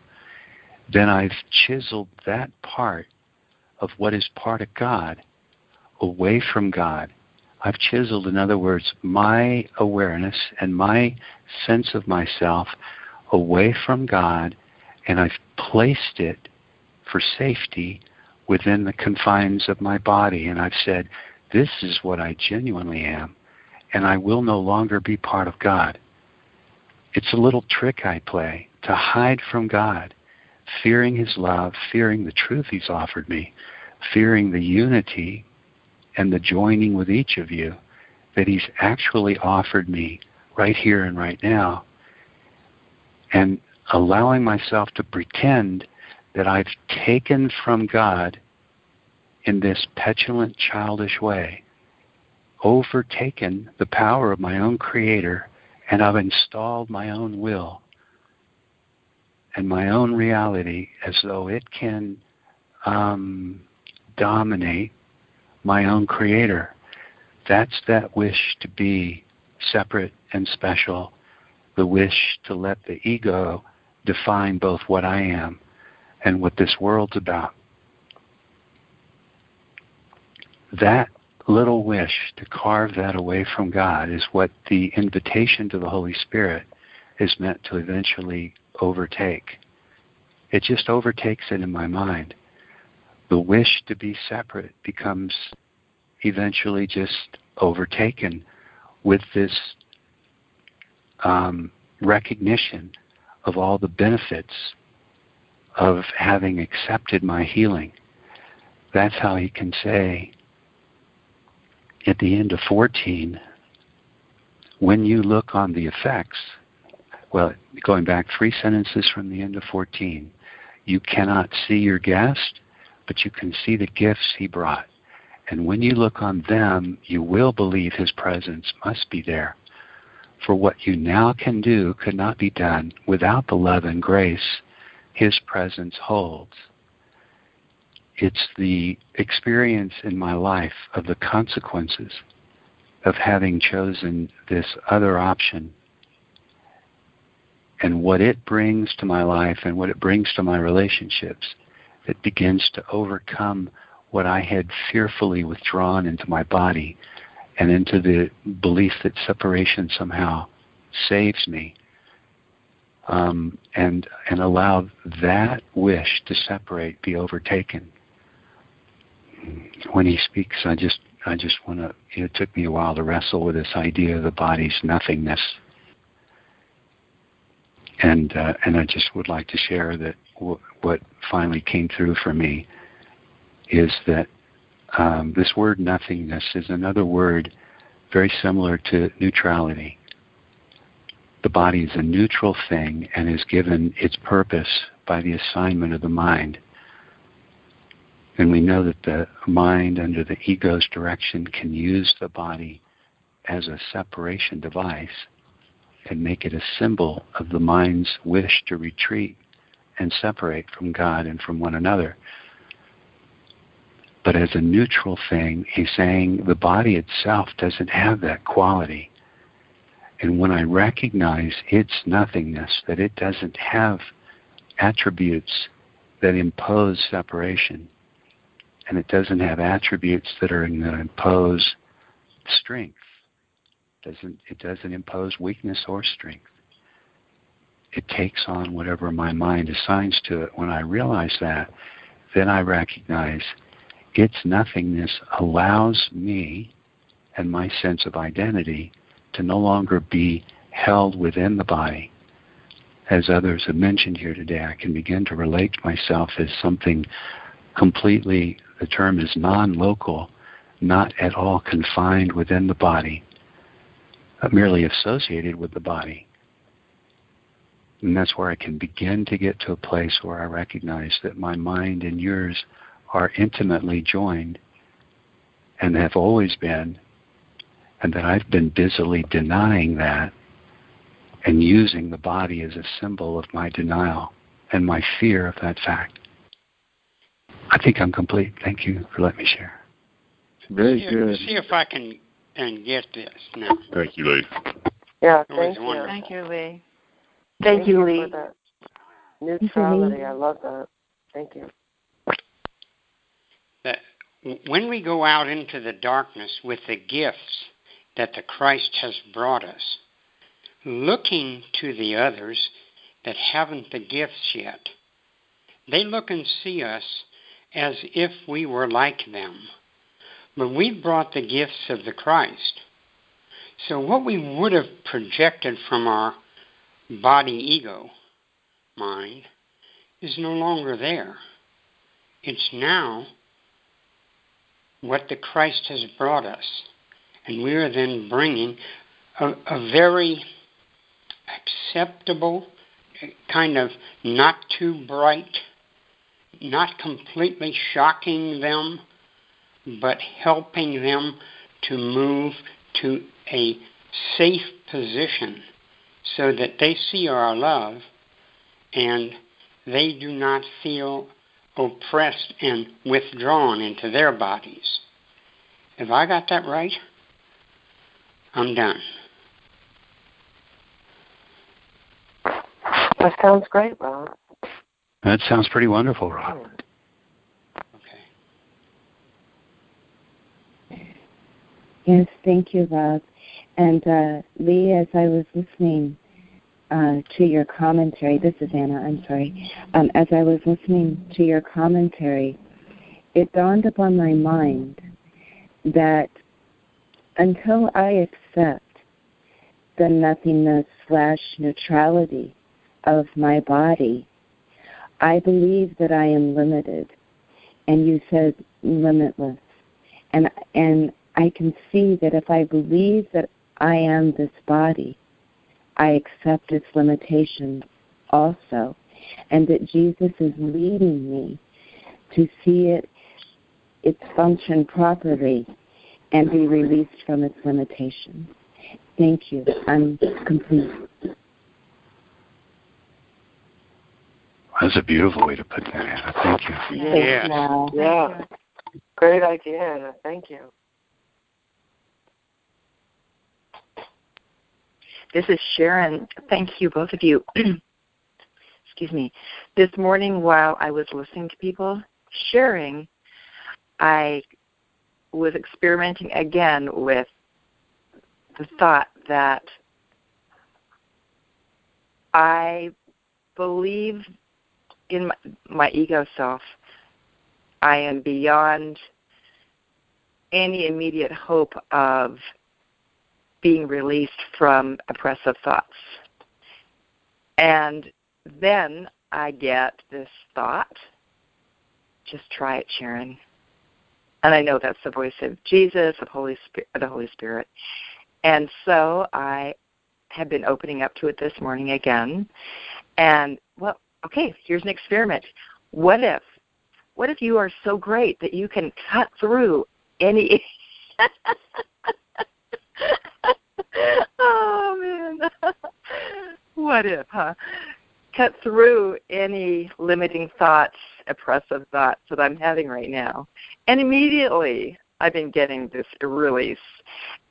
I: then I've chiseled that part of what is part of God away from God I've chiseled, in other words, my awareness and my sense of myself away from God, and I've placed it for safety within the confines of my body. And I've said, this is what I genuinely am, and I will no longer be part of God. It's a little trick I play to hide from God, fearing His love, fearing the truth He's offered me, fearing the unity and the joining with each of you that He's actually offered me right here and right now, and allowing myself to pretend that I've taken from God in this petulant, childish way, overtaken the power of my own Creator, and I've installed my own will and my own reality as though it can um, dominate my own creator. That's that wish to be separate and special, the wish to let the ego define both what I am and what this world's about. That little wish to carve that away from God is what the invitation to the Holy Spirit is meant to eventually overtake. It just overtakes it in my mind the wish to be separate becomes eventually just overtaken with this um, recognition of all the benefits of having accepted my healing. That's how he can say at the end of 14, when you look on the effects, well, going back three sentences from the end of 14, you cannot see your guest, but you can see the gifts he brought. And when you look on them, you will believe his presence must be there. For what you now can do could not be done without the love and grace his presence holds. It's the experience in my life of the consequences of having chosen this other option and what it brings to my life and what it brings to my relationships that begins to overcome what I had fearfully withdrawn into my body and into the belief that separation somehow saves me. Um, and and allow that wish to separate be overtaken. When he speaks, I just I just want to. It took me a while to wrestle with this idea of the body's nothingness, and uh, and I just would like to share that w- what finally came through for me is that um, this word nothingness is another word very similar to neutrality. The body is a neutral thing and is given its purpose by the assignment of the mind. And we know that the mind, under the ego's direction, can use the body as a separation device and make it a symbol of the mind's wish to retreat and separate from God and from one another. But as a neutral thing, he's saying the body itself doesn't have that quality. And when I recognize its nothingness, that it doesn't have attributes that impose separation, and it doesn't have attributes that are going to impose strength. Doesn't it doesn't impose weakness or strength. It takes on whatever my mind assigns to it. When I realize that, then I recognize its nothingness allows me and my sense of identity to no longer be held within the body. As others have mentioned here today, I can begin to relate to myself as something completely, the term is non local, not at all confined within the body, but merely associated with the body. And that's where I can begin to get to a place where I recognize that my mind and yours are intimately joined and have always been, and that I've been busily denying that and using the body as a symbol of my denial and my fear of that fact. I think I'm complete. Thank you for letting me share.
B: Very
H: see,
B: good.
H: See if I can and get this now.
J: Thank you, Lee.
G: Yeah, thank you.
H: wonderful.
F: Thank you, Lee.
C: Thank you, Lee.
G: for that neutrality. I love that. Thank you.
H: When we go out into the darkness with the gifts that the Christ has brought us, looking to the others that haven't the gifts yet, they look and see us as if we were like them. But we've brought the gifts of the Christ. So what we would have projected from our body ego mind is no longer there. It's now what the Christ has brought us. And we are then bringing a, a very acceptable, kind of not too bright, not completely shocking them, but helping them to move to a safe position so that they see our love and they do not feel oppressed and withdrawn into their bodies. Have I got that right? I'm done.
G: That sounds great, Rob.
I: That sounds pretty wonderful, Rob.
H: Okay.
M: Yes, thank you, Rob. And uh, Lee, as I was listening uh, to your commentary, this is Anna, I'm sorry. Um, as I was listening to your commentary, it dawned upon my mind that until I accept the nothingness slash neutrality of my body, I believe that I am limited. And you said limitless. And and I can see that if I believe that I am this body, I accept its limitations also. And that Jesus is leading me to see it its function properly and be released from its limitations. Thank you. I'm complete.
I: That's a beautiful way to put that, Anna. Thank you.
H: Yes.
G: Yeah. Great idea, Anna. Thank you.
E: This is Sharon. Thank you, both of you. Excuse me. This morning, while I was listening to people sharing, I was experimenting again with the thought that I believe in my, my ego self. I am beyond any immediate hope of being released from oppressive thoughts. And then I get this thought, just try it, Sharon. And I know that's the voice of Jesus, of Holy Spirit, the Holy Spirit. And so I have been opening up to it this morning again. And well, okay, here's an experiment. What if what if you are so great that you can cut through any oh man. What if huh? Cut through any limiting thoughts oppressive thoughts that i'm having right now. And immediately i've been getting this release.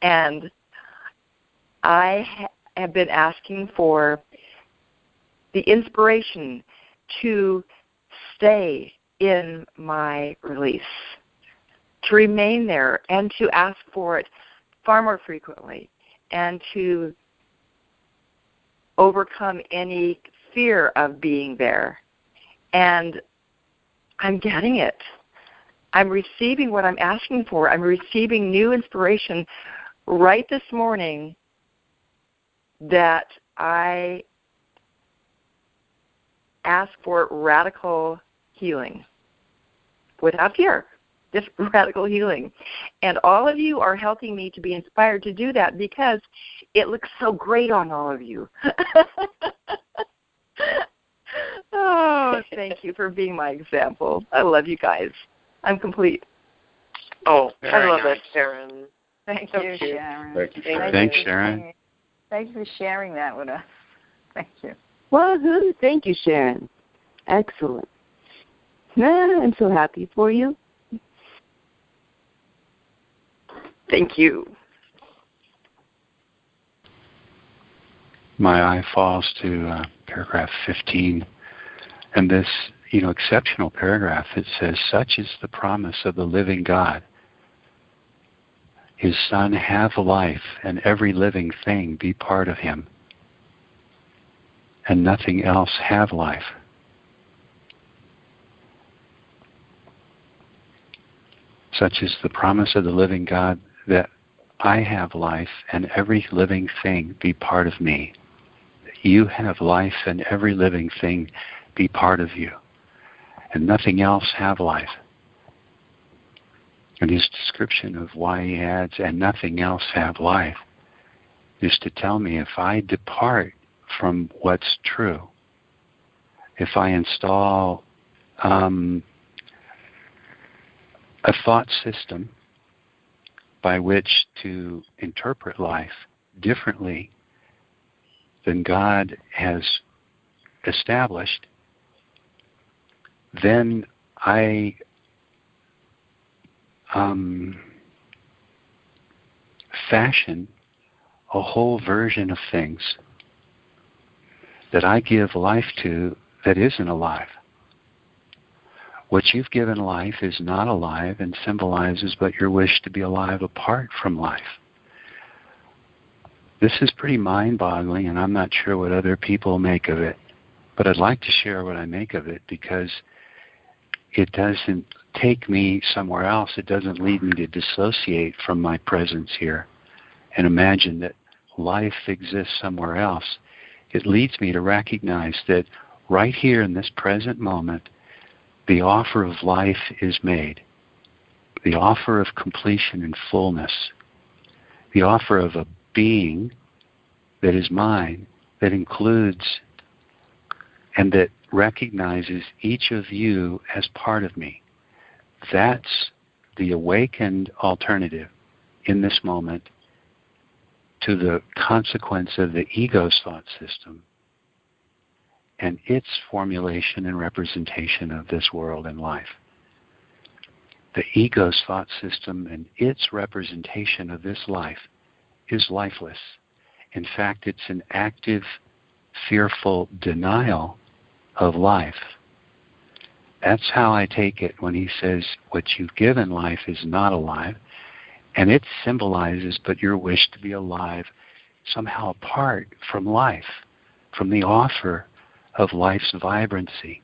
E: And i ha- have been asking for the inspiration to stay in my release, to remain there and to ask for it far more frequently and to overcome any fear of being there. And I'm getting it. I'm receiving what I'm asking for. I'm receiving new inspiration right this morning that I ask for radical healing without fear, just radical healing. And all of you are helping me to be inspired to do that because it looks so great on all of you. oh, thank you for being my example. I love you guys. I'm complete.
G: Oh,
H: Very
G: I love
H: nice.
G: it, Sharon.
F: Thank
G: So
F: you,
G: cute.
F: Sharon.
J: Thank you, Sharon.
I: Thanks,
F: for
I: Sharon.
F: sharing- Thank you for sharing that with us. Thank you.
N: Woohoo! Thank you, Sharon. Excellent. Ah, I'm so happy for you.
E: Thank you.
I: my eye falls to uh, paragraph 15 and this you know exceptional paragraph it says such is the promise of the living god. His son have life and every living thing be part of him. And nothing else have life. Such is the promise of the living god that i have life and every living thing be part of me. You have life and every living thing be part of you. And nothing else have life. And his description of why he adds and nothing else have life is to tell me if i depart from what's true if i install um, a thought system by which to interpret life differently than God has established, then I um, fashion a whole version of things that I give life to that isn't alive. What you've given life is not alive and symbolizes but your wish to be alive apart from life. This is pretty mind boggling, and I'm not sure what other people make of it. But I'd like to share what I make of it because it doesn't take me somewhere else. It doesn't lead me to dissociate from my presence here and imagine that life exists somewhere else. It leads me to recognize that right here in this present moment, the offer of life is made. The offer of completion and fullness. The offer of a being that is mine, that includes and that recognizes each of you as part of me. That's the awakened alternative in this moment to the consequence of the ego's thought system and its formulation and representation of this world and life. The ego's thought system and its representation of this life is lifeless. In fact, it's an active, fearful denial of life. That's how I take it when he says, What you've given life is not alive, and it symbolizes but your wish to be alive somehow apart from life, from the offer of life's vibrancy.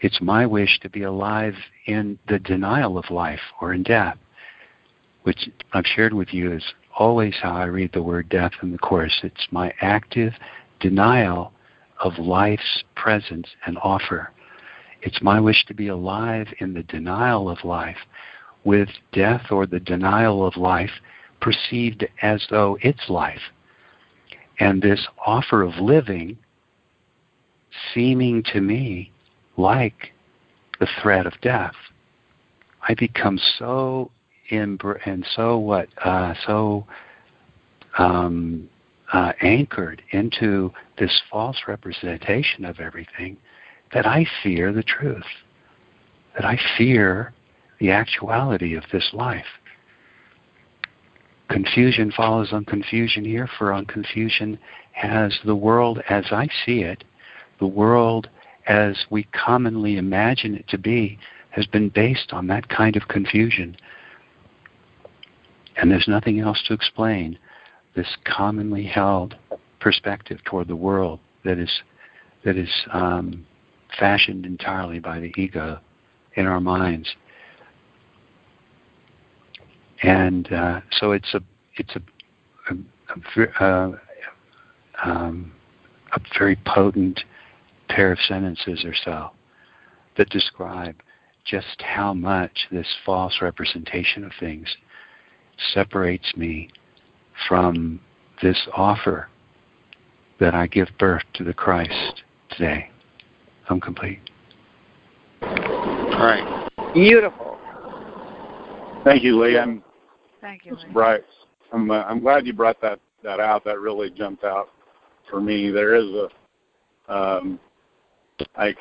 I: It's my wish to be alive in the denial of life or in death, which I've shared with you is always how I read the word death in the Course. It's my active denial of life's presence and offer. It's my wish to be alive in the denial of life, with death or the denial of life perceived as though it's life. And this offer of living seeming to me like the threat of death. I become so in and so what uh, so um, uh, anchored into this false representation of everything that I fear the truth, that I fear the actuality of this life. Confusion follows on confusion here, for on confusion has the world as I see it, the world as we commonly imagine it to be, has been based on that kind of confusion. And there's nothing else to explain this commonly held perspective toward the world that is that is um, fashioned entirely by the ego in our minds. And uh, so it's a it's a, a, a, uh, um, a very potent pair of sentences or so that describe just how much this false representation of things separates me from this offer that I give birth to the Christ today. I'm complete.
H: Right.
C: Beautiful.
O: Thank you, Lee. I'm,
K: Thank you, Lee.
O: Bryce. I'm, uh, I'm glad you brought that, that out. That really jumped out for me. There is a, um, I,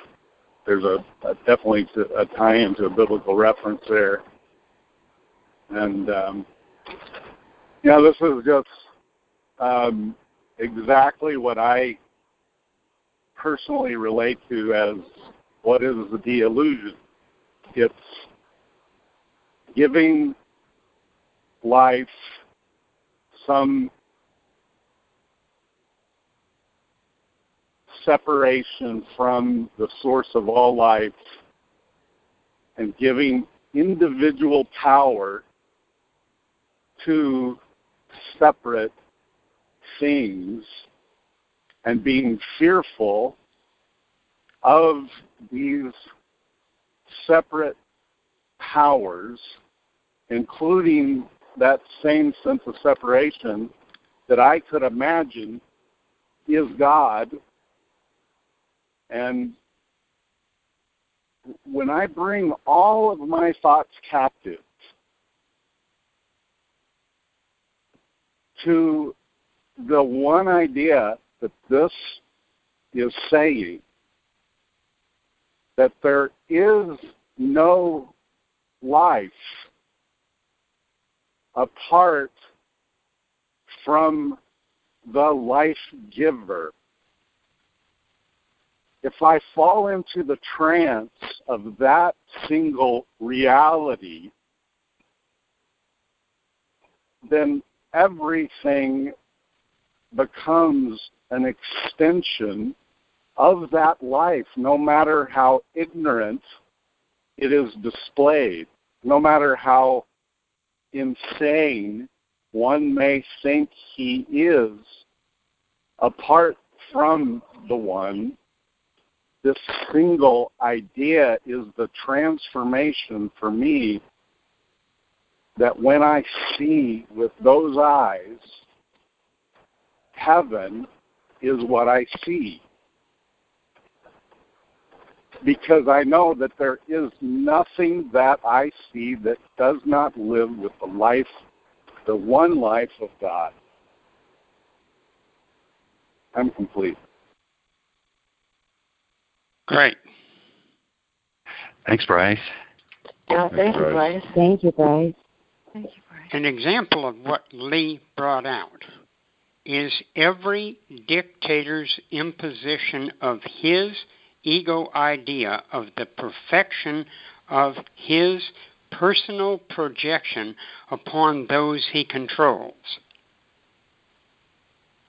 O: there's a, a definitely a tie into a biblical reference there. And um, yeah, this is just um, exactly what I personally relate to as what is the de-illusion. It's giving life some separation from the source of all life and giving individual power to separate things and being fearful of these separate powers, including that same sense of separation that I could imagine is God. And when I bring all of my thoughts captive to the one idea that this is saying that there is no life apart from the life giver. If I fall into the trance of that single reality, then everything becomes an extension of that life, no matter how ignorant it is displayed, no matter how insane one may think he is, apart from the one, this single idea is the transformation for me that when I see with those eyes, heaven is what I see. Because I know that there is nothing that I see that does not live with the life, the one life of God. I'm complete.
H: Great.
I: Thanks, Bryce.
C: Yeah, thank you, Bryce.
M: Thank you, Bryce.
K: Thank you, Bryce.
H: An example of what Lee brought out is every dictator's imposition of his ego idea of the perfection of his personal projection upon those he controls.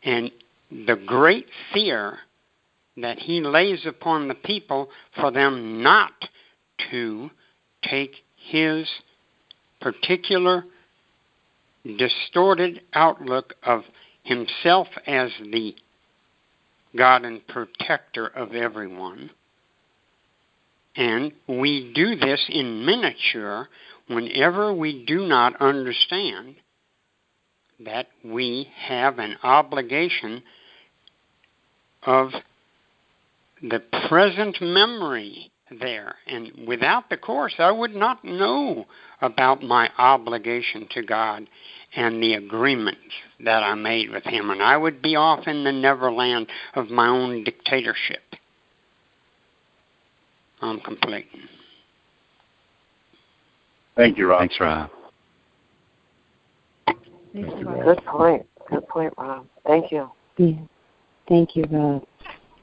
H: And the great fear that he lays upon the people for them not to take his particular distorted outlook of himself as the God and protector of everyone. And we do this in miniature whenever we do not understand that we have an obligation of the present memory there. And without the Course, I would not know about my obligation to God and the agreements that I made with Him. And I would be off in the neverland of my own dictatorship. I'm complete.
O: Thank you, Rob.
I: Thanks, Rob.
G: Good point. Good point, Rob. Thank you.
M: Yeah. Thank you, Rob.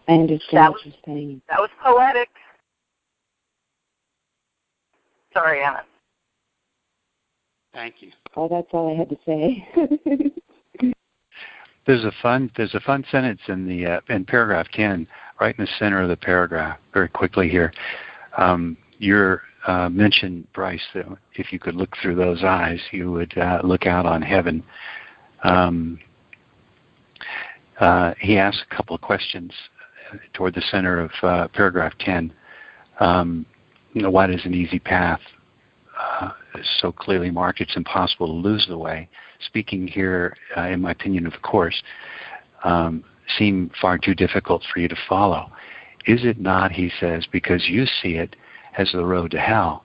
M: I understand
C: That
M: what you're saying.
C: That was poetic. Sorry, Anna.
H: Thank you.
M: Oh, that's all I had to say.
I: There's a fun there's a fun sentence in the uh, in paragraph ten, right in the center of the paragraph. Very quickly here, um, you're uh, mentioned Bryce that if you could look through those eyes, you would uh, look out on heaven. Um, uh, he asks a couple of questions toward the center of uh, paragraph ten. Um, you know, why does an easy path uh, so clearly marked it's impossible to lose the way? Speaking here, uh, in my opinion, of course, um, seem far too difficult for you to follow. Is it not, he says, because you see it as the road to hell,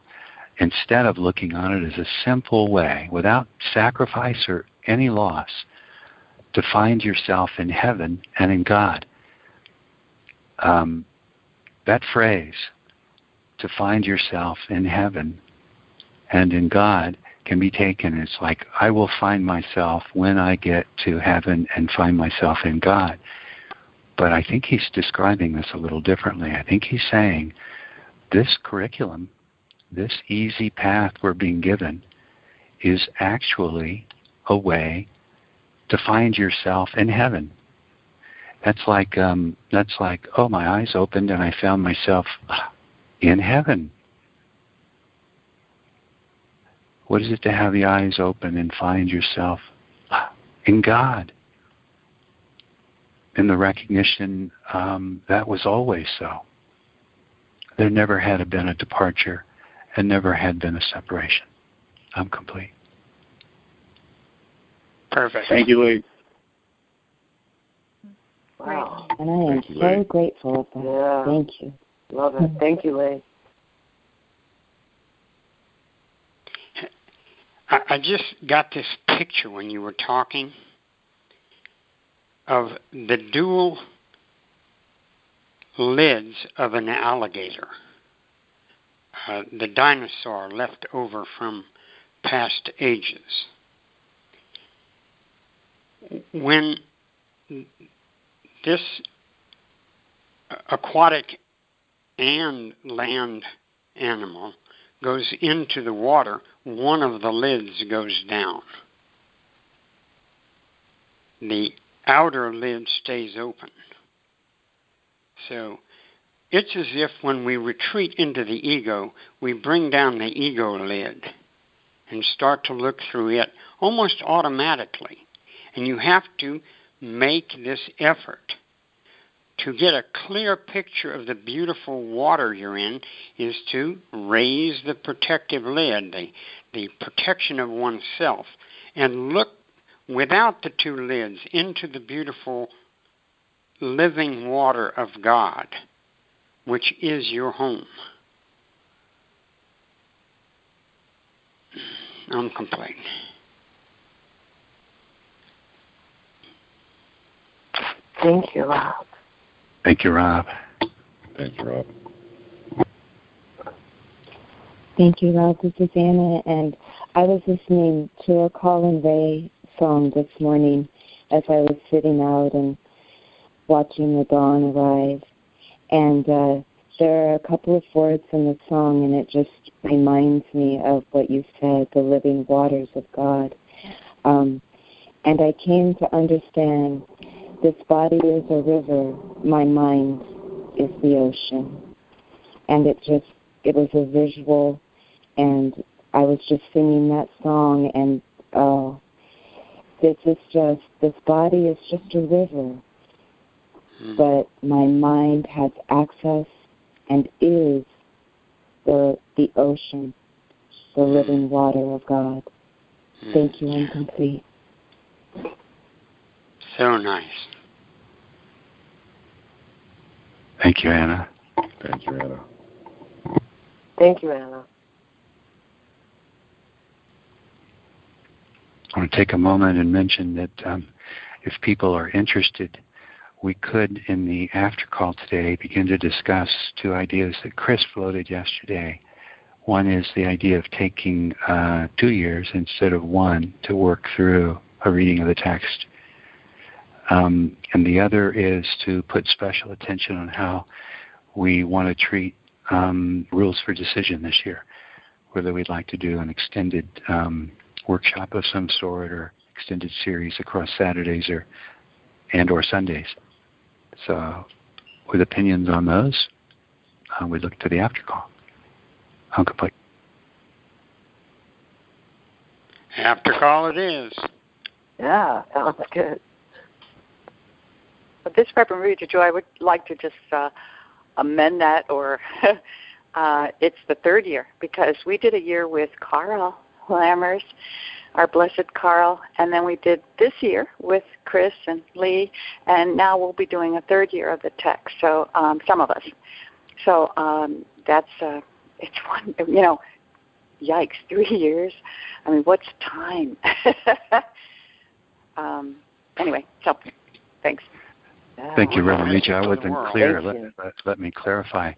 I: instead of looking on it as a simple way, without sacrifice or any loss, to find yourself in heaven and in God? Um, that phrase, to find yourself in heaven and in God, can be taken as like, I will find myself when I get to heaven and find myself in God. But I think he's describing this a little differently. I think he's saying this curriculum, this easy path we're being given, is actually a way to find yourself in heaven. That's like um, that's like oh my eyes opened and I found myself in heaven. What is it to have the eyes open and find yourself in God? In the recognition um, that was always so. There never had been a departure and never had been a separation. I'm complete.
H: Perfect.
O: Thank you, Lee.
G: Wow.
M: And I am
J: Thank you,
M: so
J: Lee.
M: grateful for
G: Yeah.
M: Thank you.
G: Love it. Thank you, Lee.
H: I, I just got this picture when you were talking of the dual lids of an alligator. Uh, the dinosaur left over from past ages. When this aquatic and land animal goes into the water, one of the lids goes down. The outer lid stays open. So it's as if when we retreat into the ego, we bring down the ego lid and start to look through it almost automatically. And you have to make this effort to get a clear picture of the beautiful water you're in is to raise the protective lid, the, the protection of oneself, and look without the two lids into the beautiful living water of God, which is your home. I'm complete.
G: Thank you, Rob.
I: Thank you, Rob.
J: Thank you, Rob.
M: Thank you, Rob. This is Anna, and I was listening to a Collin Raye song this morning as I was sitting out and watching the dawn arrive. And uh, there are a couple of words in the song, and it just reminds me of what you said, the living waters of God. Um, and I came to understand this body is a river, my mind is the ocean. And it just, it was a visual, and I was just singing that song, and oh, this is just, this body is just a river.
H: Mm.
M: but my mind has access and is the the ocean, the living water of God.
H: Mm.
M: Thank you, I'm complete.
H: So nice.
I: Thank you, Anna.
J: Thank you, Anna.
G: Thank you, Anna.
I: I want to take a moment and mention that um, if people are interested, we could, in the after call today, begin to discuss two ideas that Chris floated yesterday. One is the idea of taking uh, two years instead of one to work through a reading of the text. Um, and the other is to put special attention on how we want to treat um, rules for decision this year, whether we'd like to do an extended um, workshop of some sort or extended series across Saturdays or and or Sundays. So, with opinions on those, uh, we look to the after call. I'm complete.
H: After call it is.
C: Yeah, sounds good. But this Reverend Reja Joy, I would like to just uh, amend that, or uh, it's the third year because we did a year with Carl Lammers, our blessed Carl, and then we did this year with Chris and Lee, and now we'll be doing a third year of the text. So um, some of us. So um, that's uh, it's one. You know, yikes, three years. I mean, what's time? um, anyway, so thanks.
I: Thank you, Reverend Reja. I wasn't clear. Let, let, let me clarify.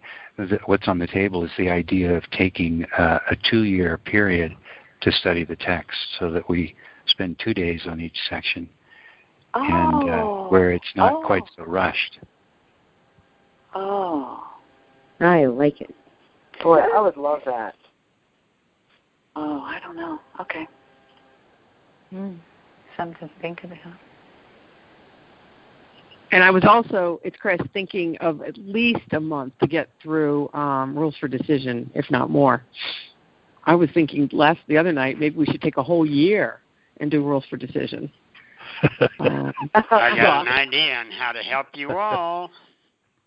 I: What's on the table is the idea of taking uh, a two-year period to study the text so that we spend two days on each section and uh,
C: Oh.
I: where it's not
C: Oh.
I: quite so rushed.
C: Oh.
M: I like it.
G: Boy, I would love that.
C: Oh, I don't know. Okay.
F: Mm, something to think about.
A: And I was also, it's Chris, thinking of at least a month to get through um, rules for decision, if not more. I was thinking last the other night, maybe we should take a whole year and do rules for decision. Um,
H: I got an idea on how to help you all.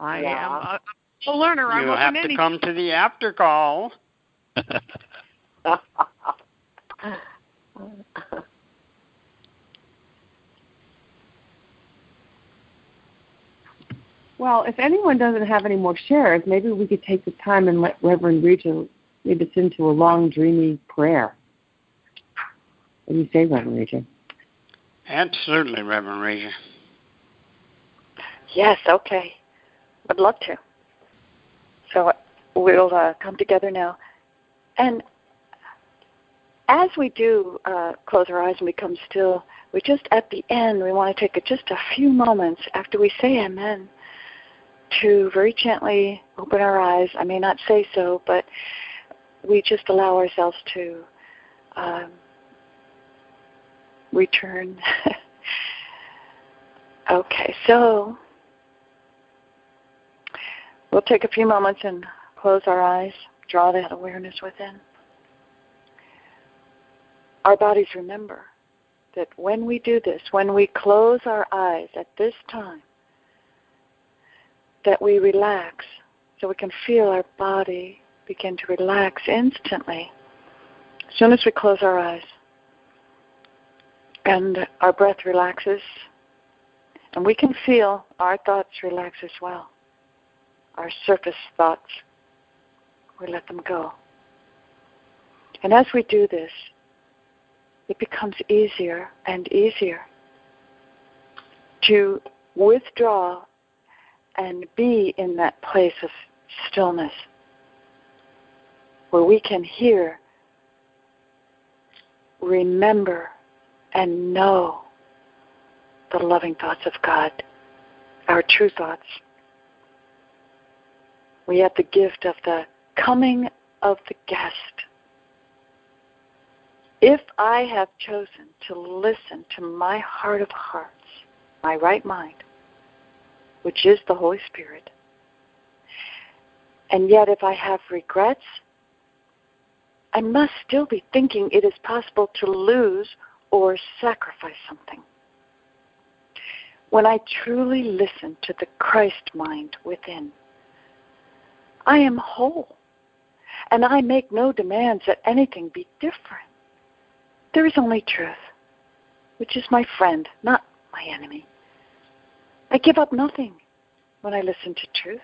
A: I
C: Yeah.
A: am a, a learner. I'm
H: You'll
A: open
H: have
A: to
H: to come to the after call.
A: Well, if anyone doesn't have any more shares, maybe we could take the time and let Reverend Reja lead us into a long, dreamy prayer. What do you say, Reverend Reja?
H: Absolutely, Reverend Ranger.
C: Yes, okay. Would love to. So we'll uh, come together now. And as we do uh, close our eyes and become still, we just at the end, we want to take a, just a few moments after we say Amen to very gently open our eyes. I may not say so, but we just allow ourselves to um, return. okay, so we'll take a few moments and close our eyes, draw that awareness within. Our bodies remember that when we do this, when we close our eyes at this time, that we relax so we can feel our body begin to relax instantly as soon as we close our eyes. And our breath relaxes, and we can feel our thoughts relax as well. Our surface thoughts, we let them go. And as we do this, it becomes easier and easier to withdraw and be in that place of stillness where we can hear, remember, and know the loving thoughts of God, our true thoughts. We have the gift of the coming of the guest. If I have chosen to listen to my heart of hearts, my right mind, which is the Holy Spirit, and yet if I have regrets, I must still be thinking it is possible to lose or sacrifice something. when I truly listen to the Christ mind within. I am whole, and I make no demands that anything be different. There is only truth, which is my friend, not my enemy. I give up nothing when I listen to truth.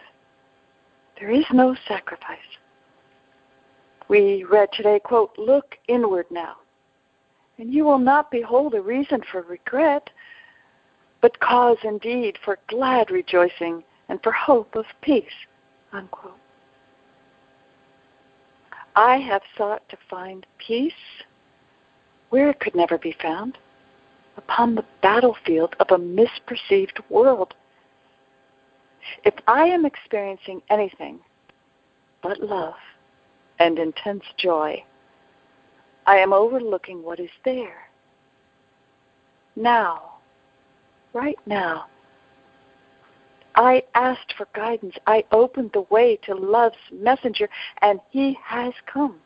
C: There is no sacrifice. We read today, quote, look inward now, and you will not behold a reason for regret, but cause indeed for glad rejoicing and for hope of peace, unquote. I have sought to find peace where it could never be found, upon the battlefield of a misperceived world. If I am experiencing anything but love and intense joy, I am overlooking what is there. Now, right now, I asked for guidance. I opened the way to love's messenger, and he has come.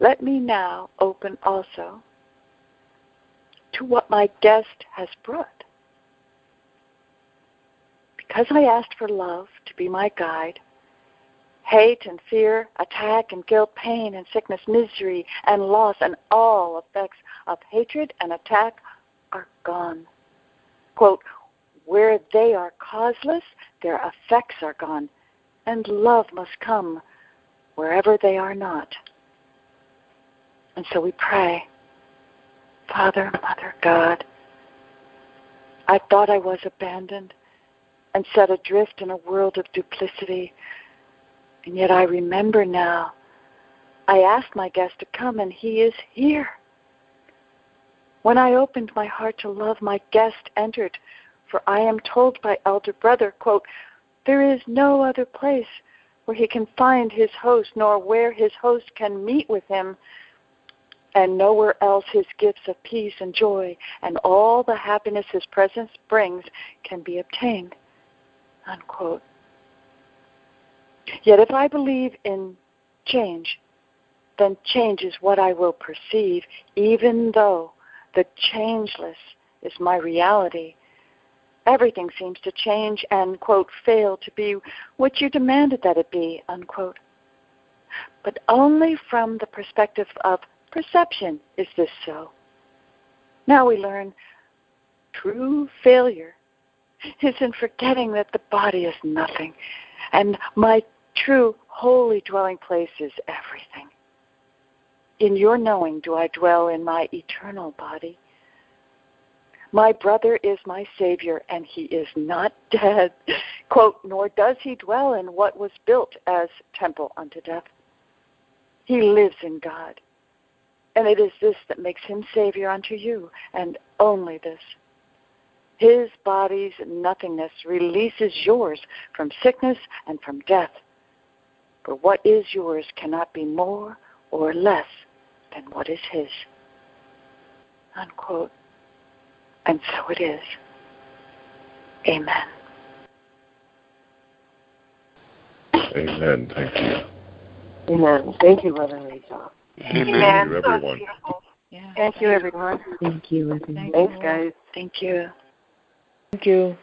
C: Let me now open also to what my guest has brought. Because I asked for love to be my guide, hate and fear, attack and guilt, pain and sickness, misery and loss, and all effects of hatred and attack are gone. Quote, where they are causeless, their effects are gone, and love must come wherever they are not. And so we pray, Father, Mother, God, I thought I was abandoned and set adrift in a world of duplicity, and yet I remember now. I asked my guest to come, and he is here. When I opened my heart to love, my guest entered, for I am told by Elder Brother, quote, there is no other place where he can find his host, nor where his host can meet with him, and nowhere else his gifts of peace and joy and all the happiness his presence brings can be obtained. Unquote. Yet if I believe in change, then change is what I will perceive, even though the changeless is my reality. Everything seems to change and, quote, fail to be what you demanded that it be, unquote. But only from the perspective of perception is this so. Now we learn true failure is in forgetting that the body is nothing and my true holy dwelling place is everything. In your knowing do I dwell in my eternal body. My brother is my Savior, and he is not dead. Quote, nor does he dwell in what was built as temple unto death. He lives in God. And it is this that makes him Savior unto you, and only this. His body's nothingness releases yours from sickness and from death. For what is yours cannot be more or less than what is his. Unquote. And so it is. Amen.
J: Amen. Thank you.
L: Amen. Thank you, Brother Rachel.
J: Amen. Thank you, everyone.
L: Thank you, everyone.
M: Thank you, everyone.
L: Thanks, guys.
C: Thank you.
K: Thank you.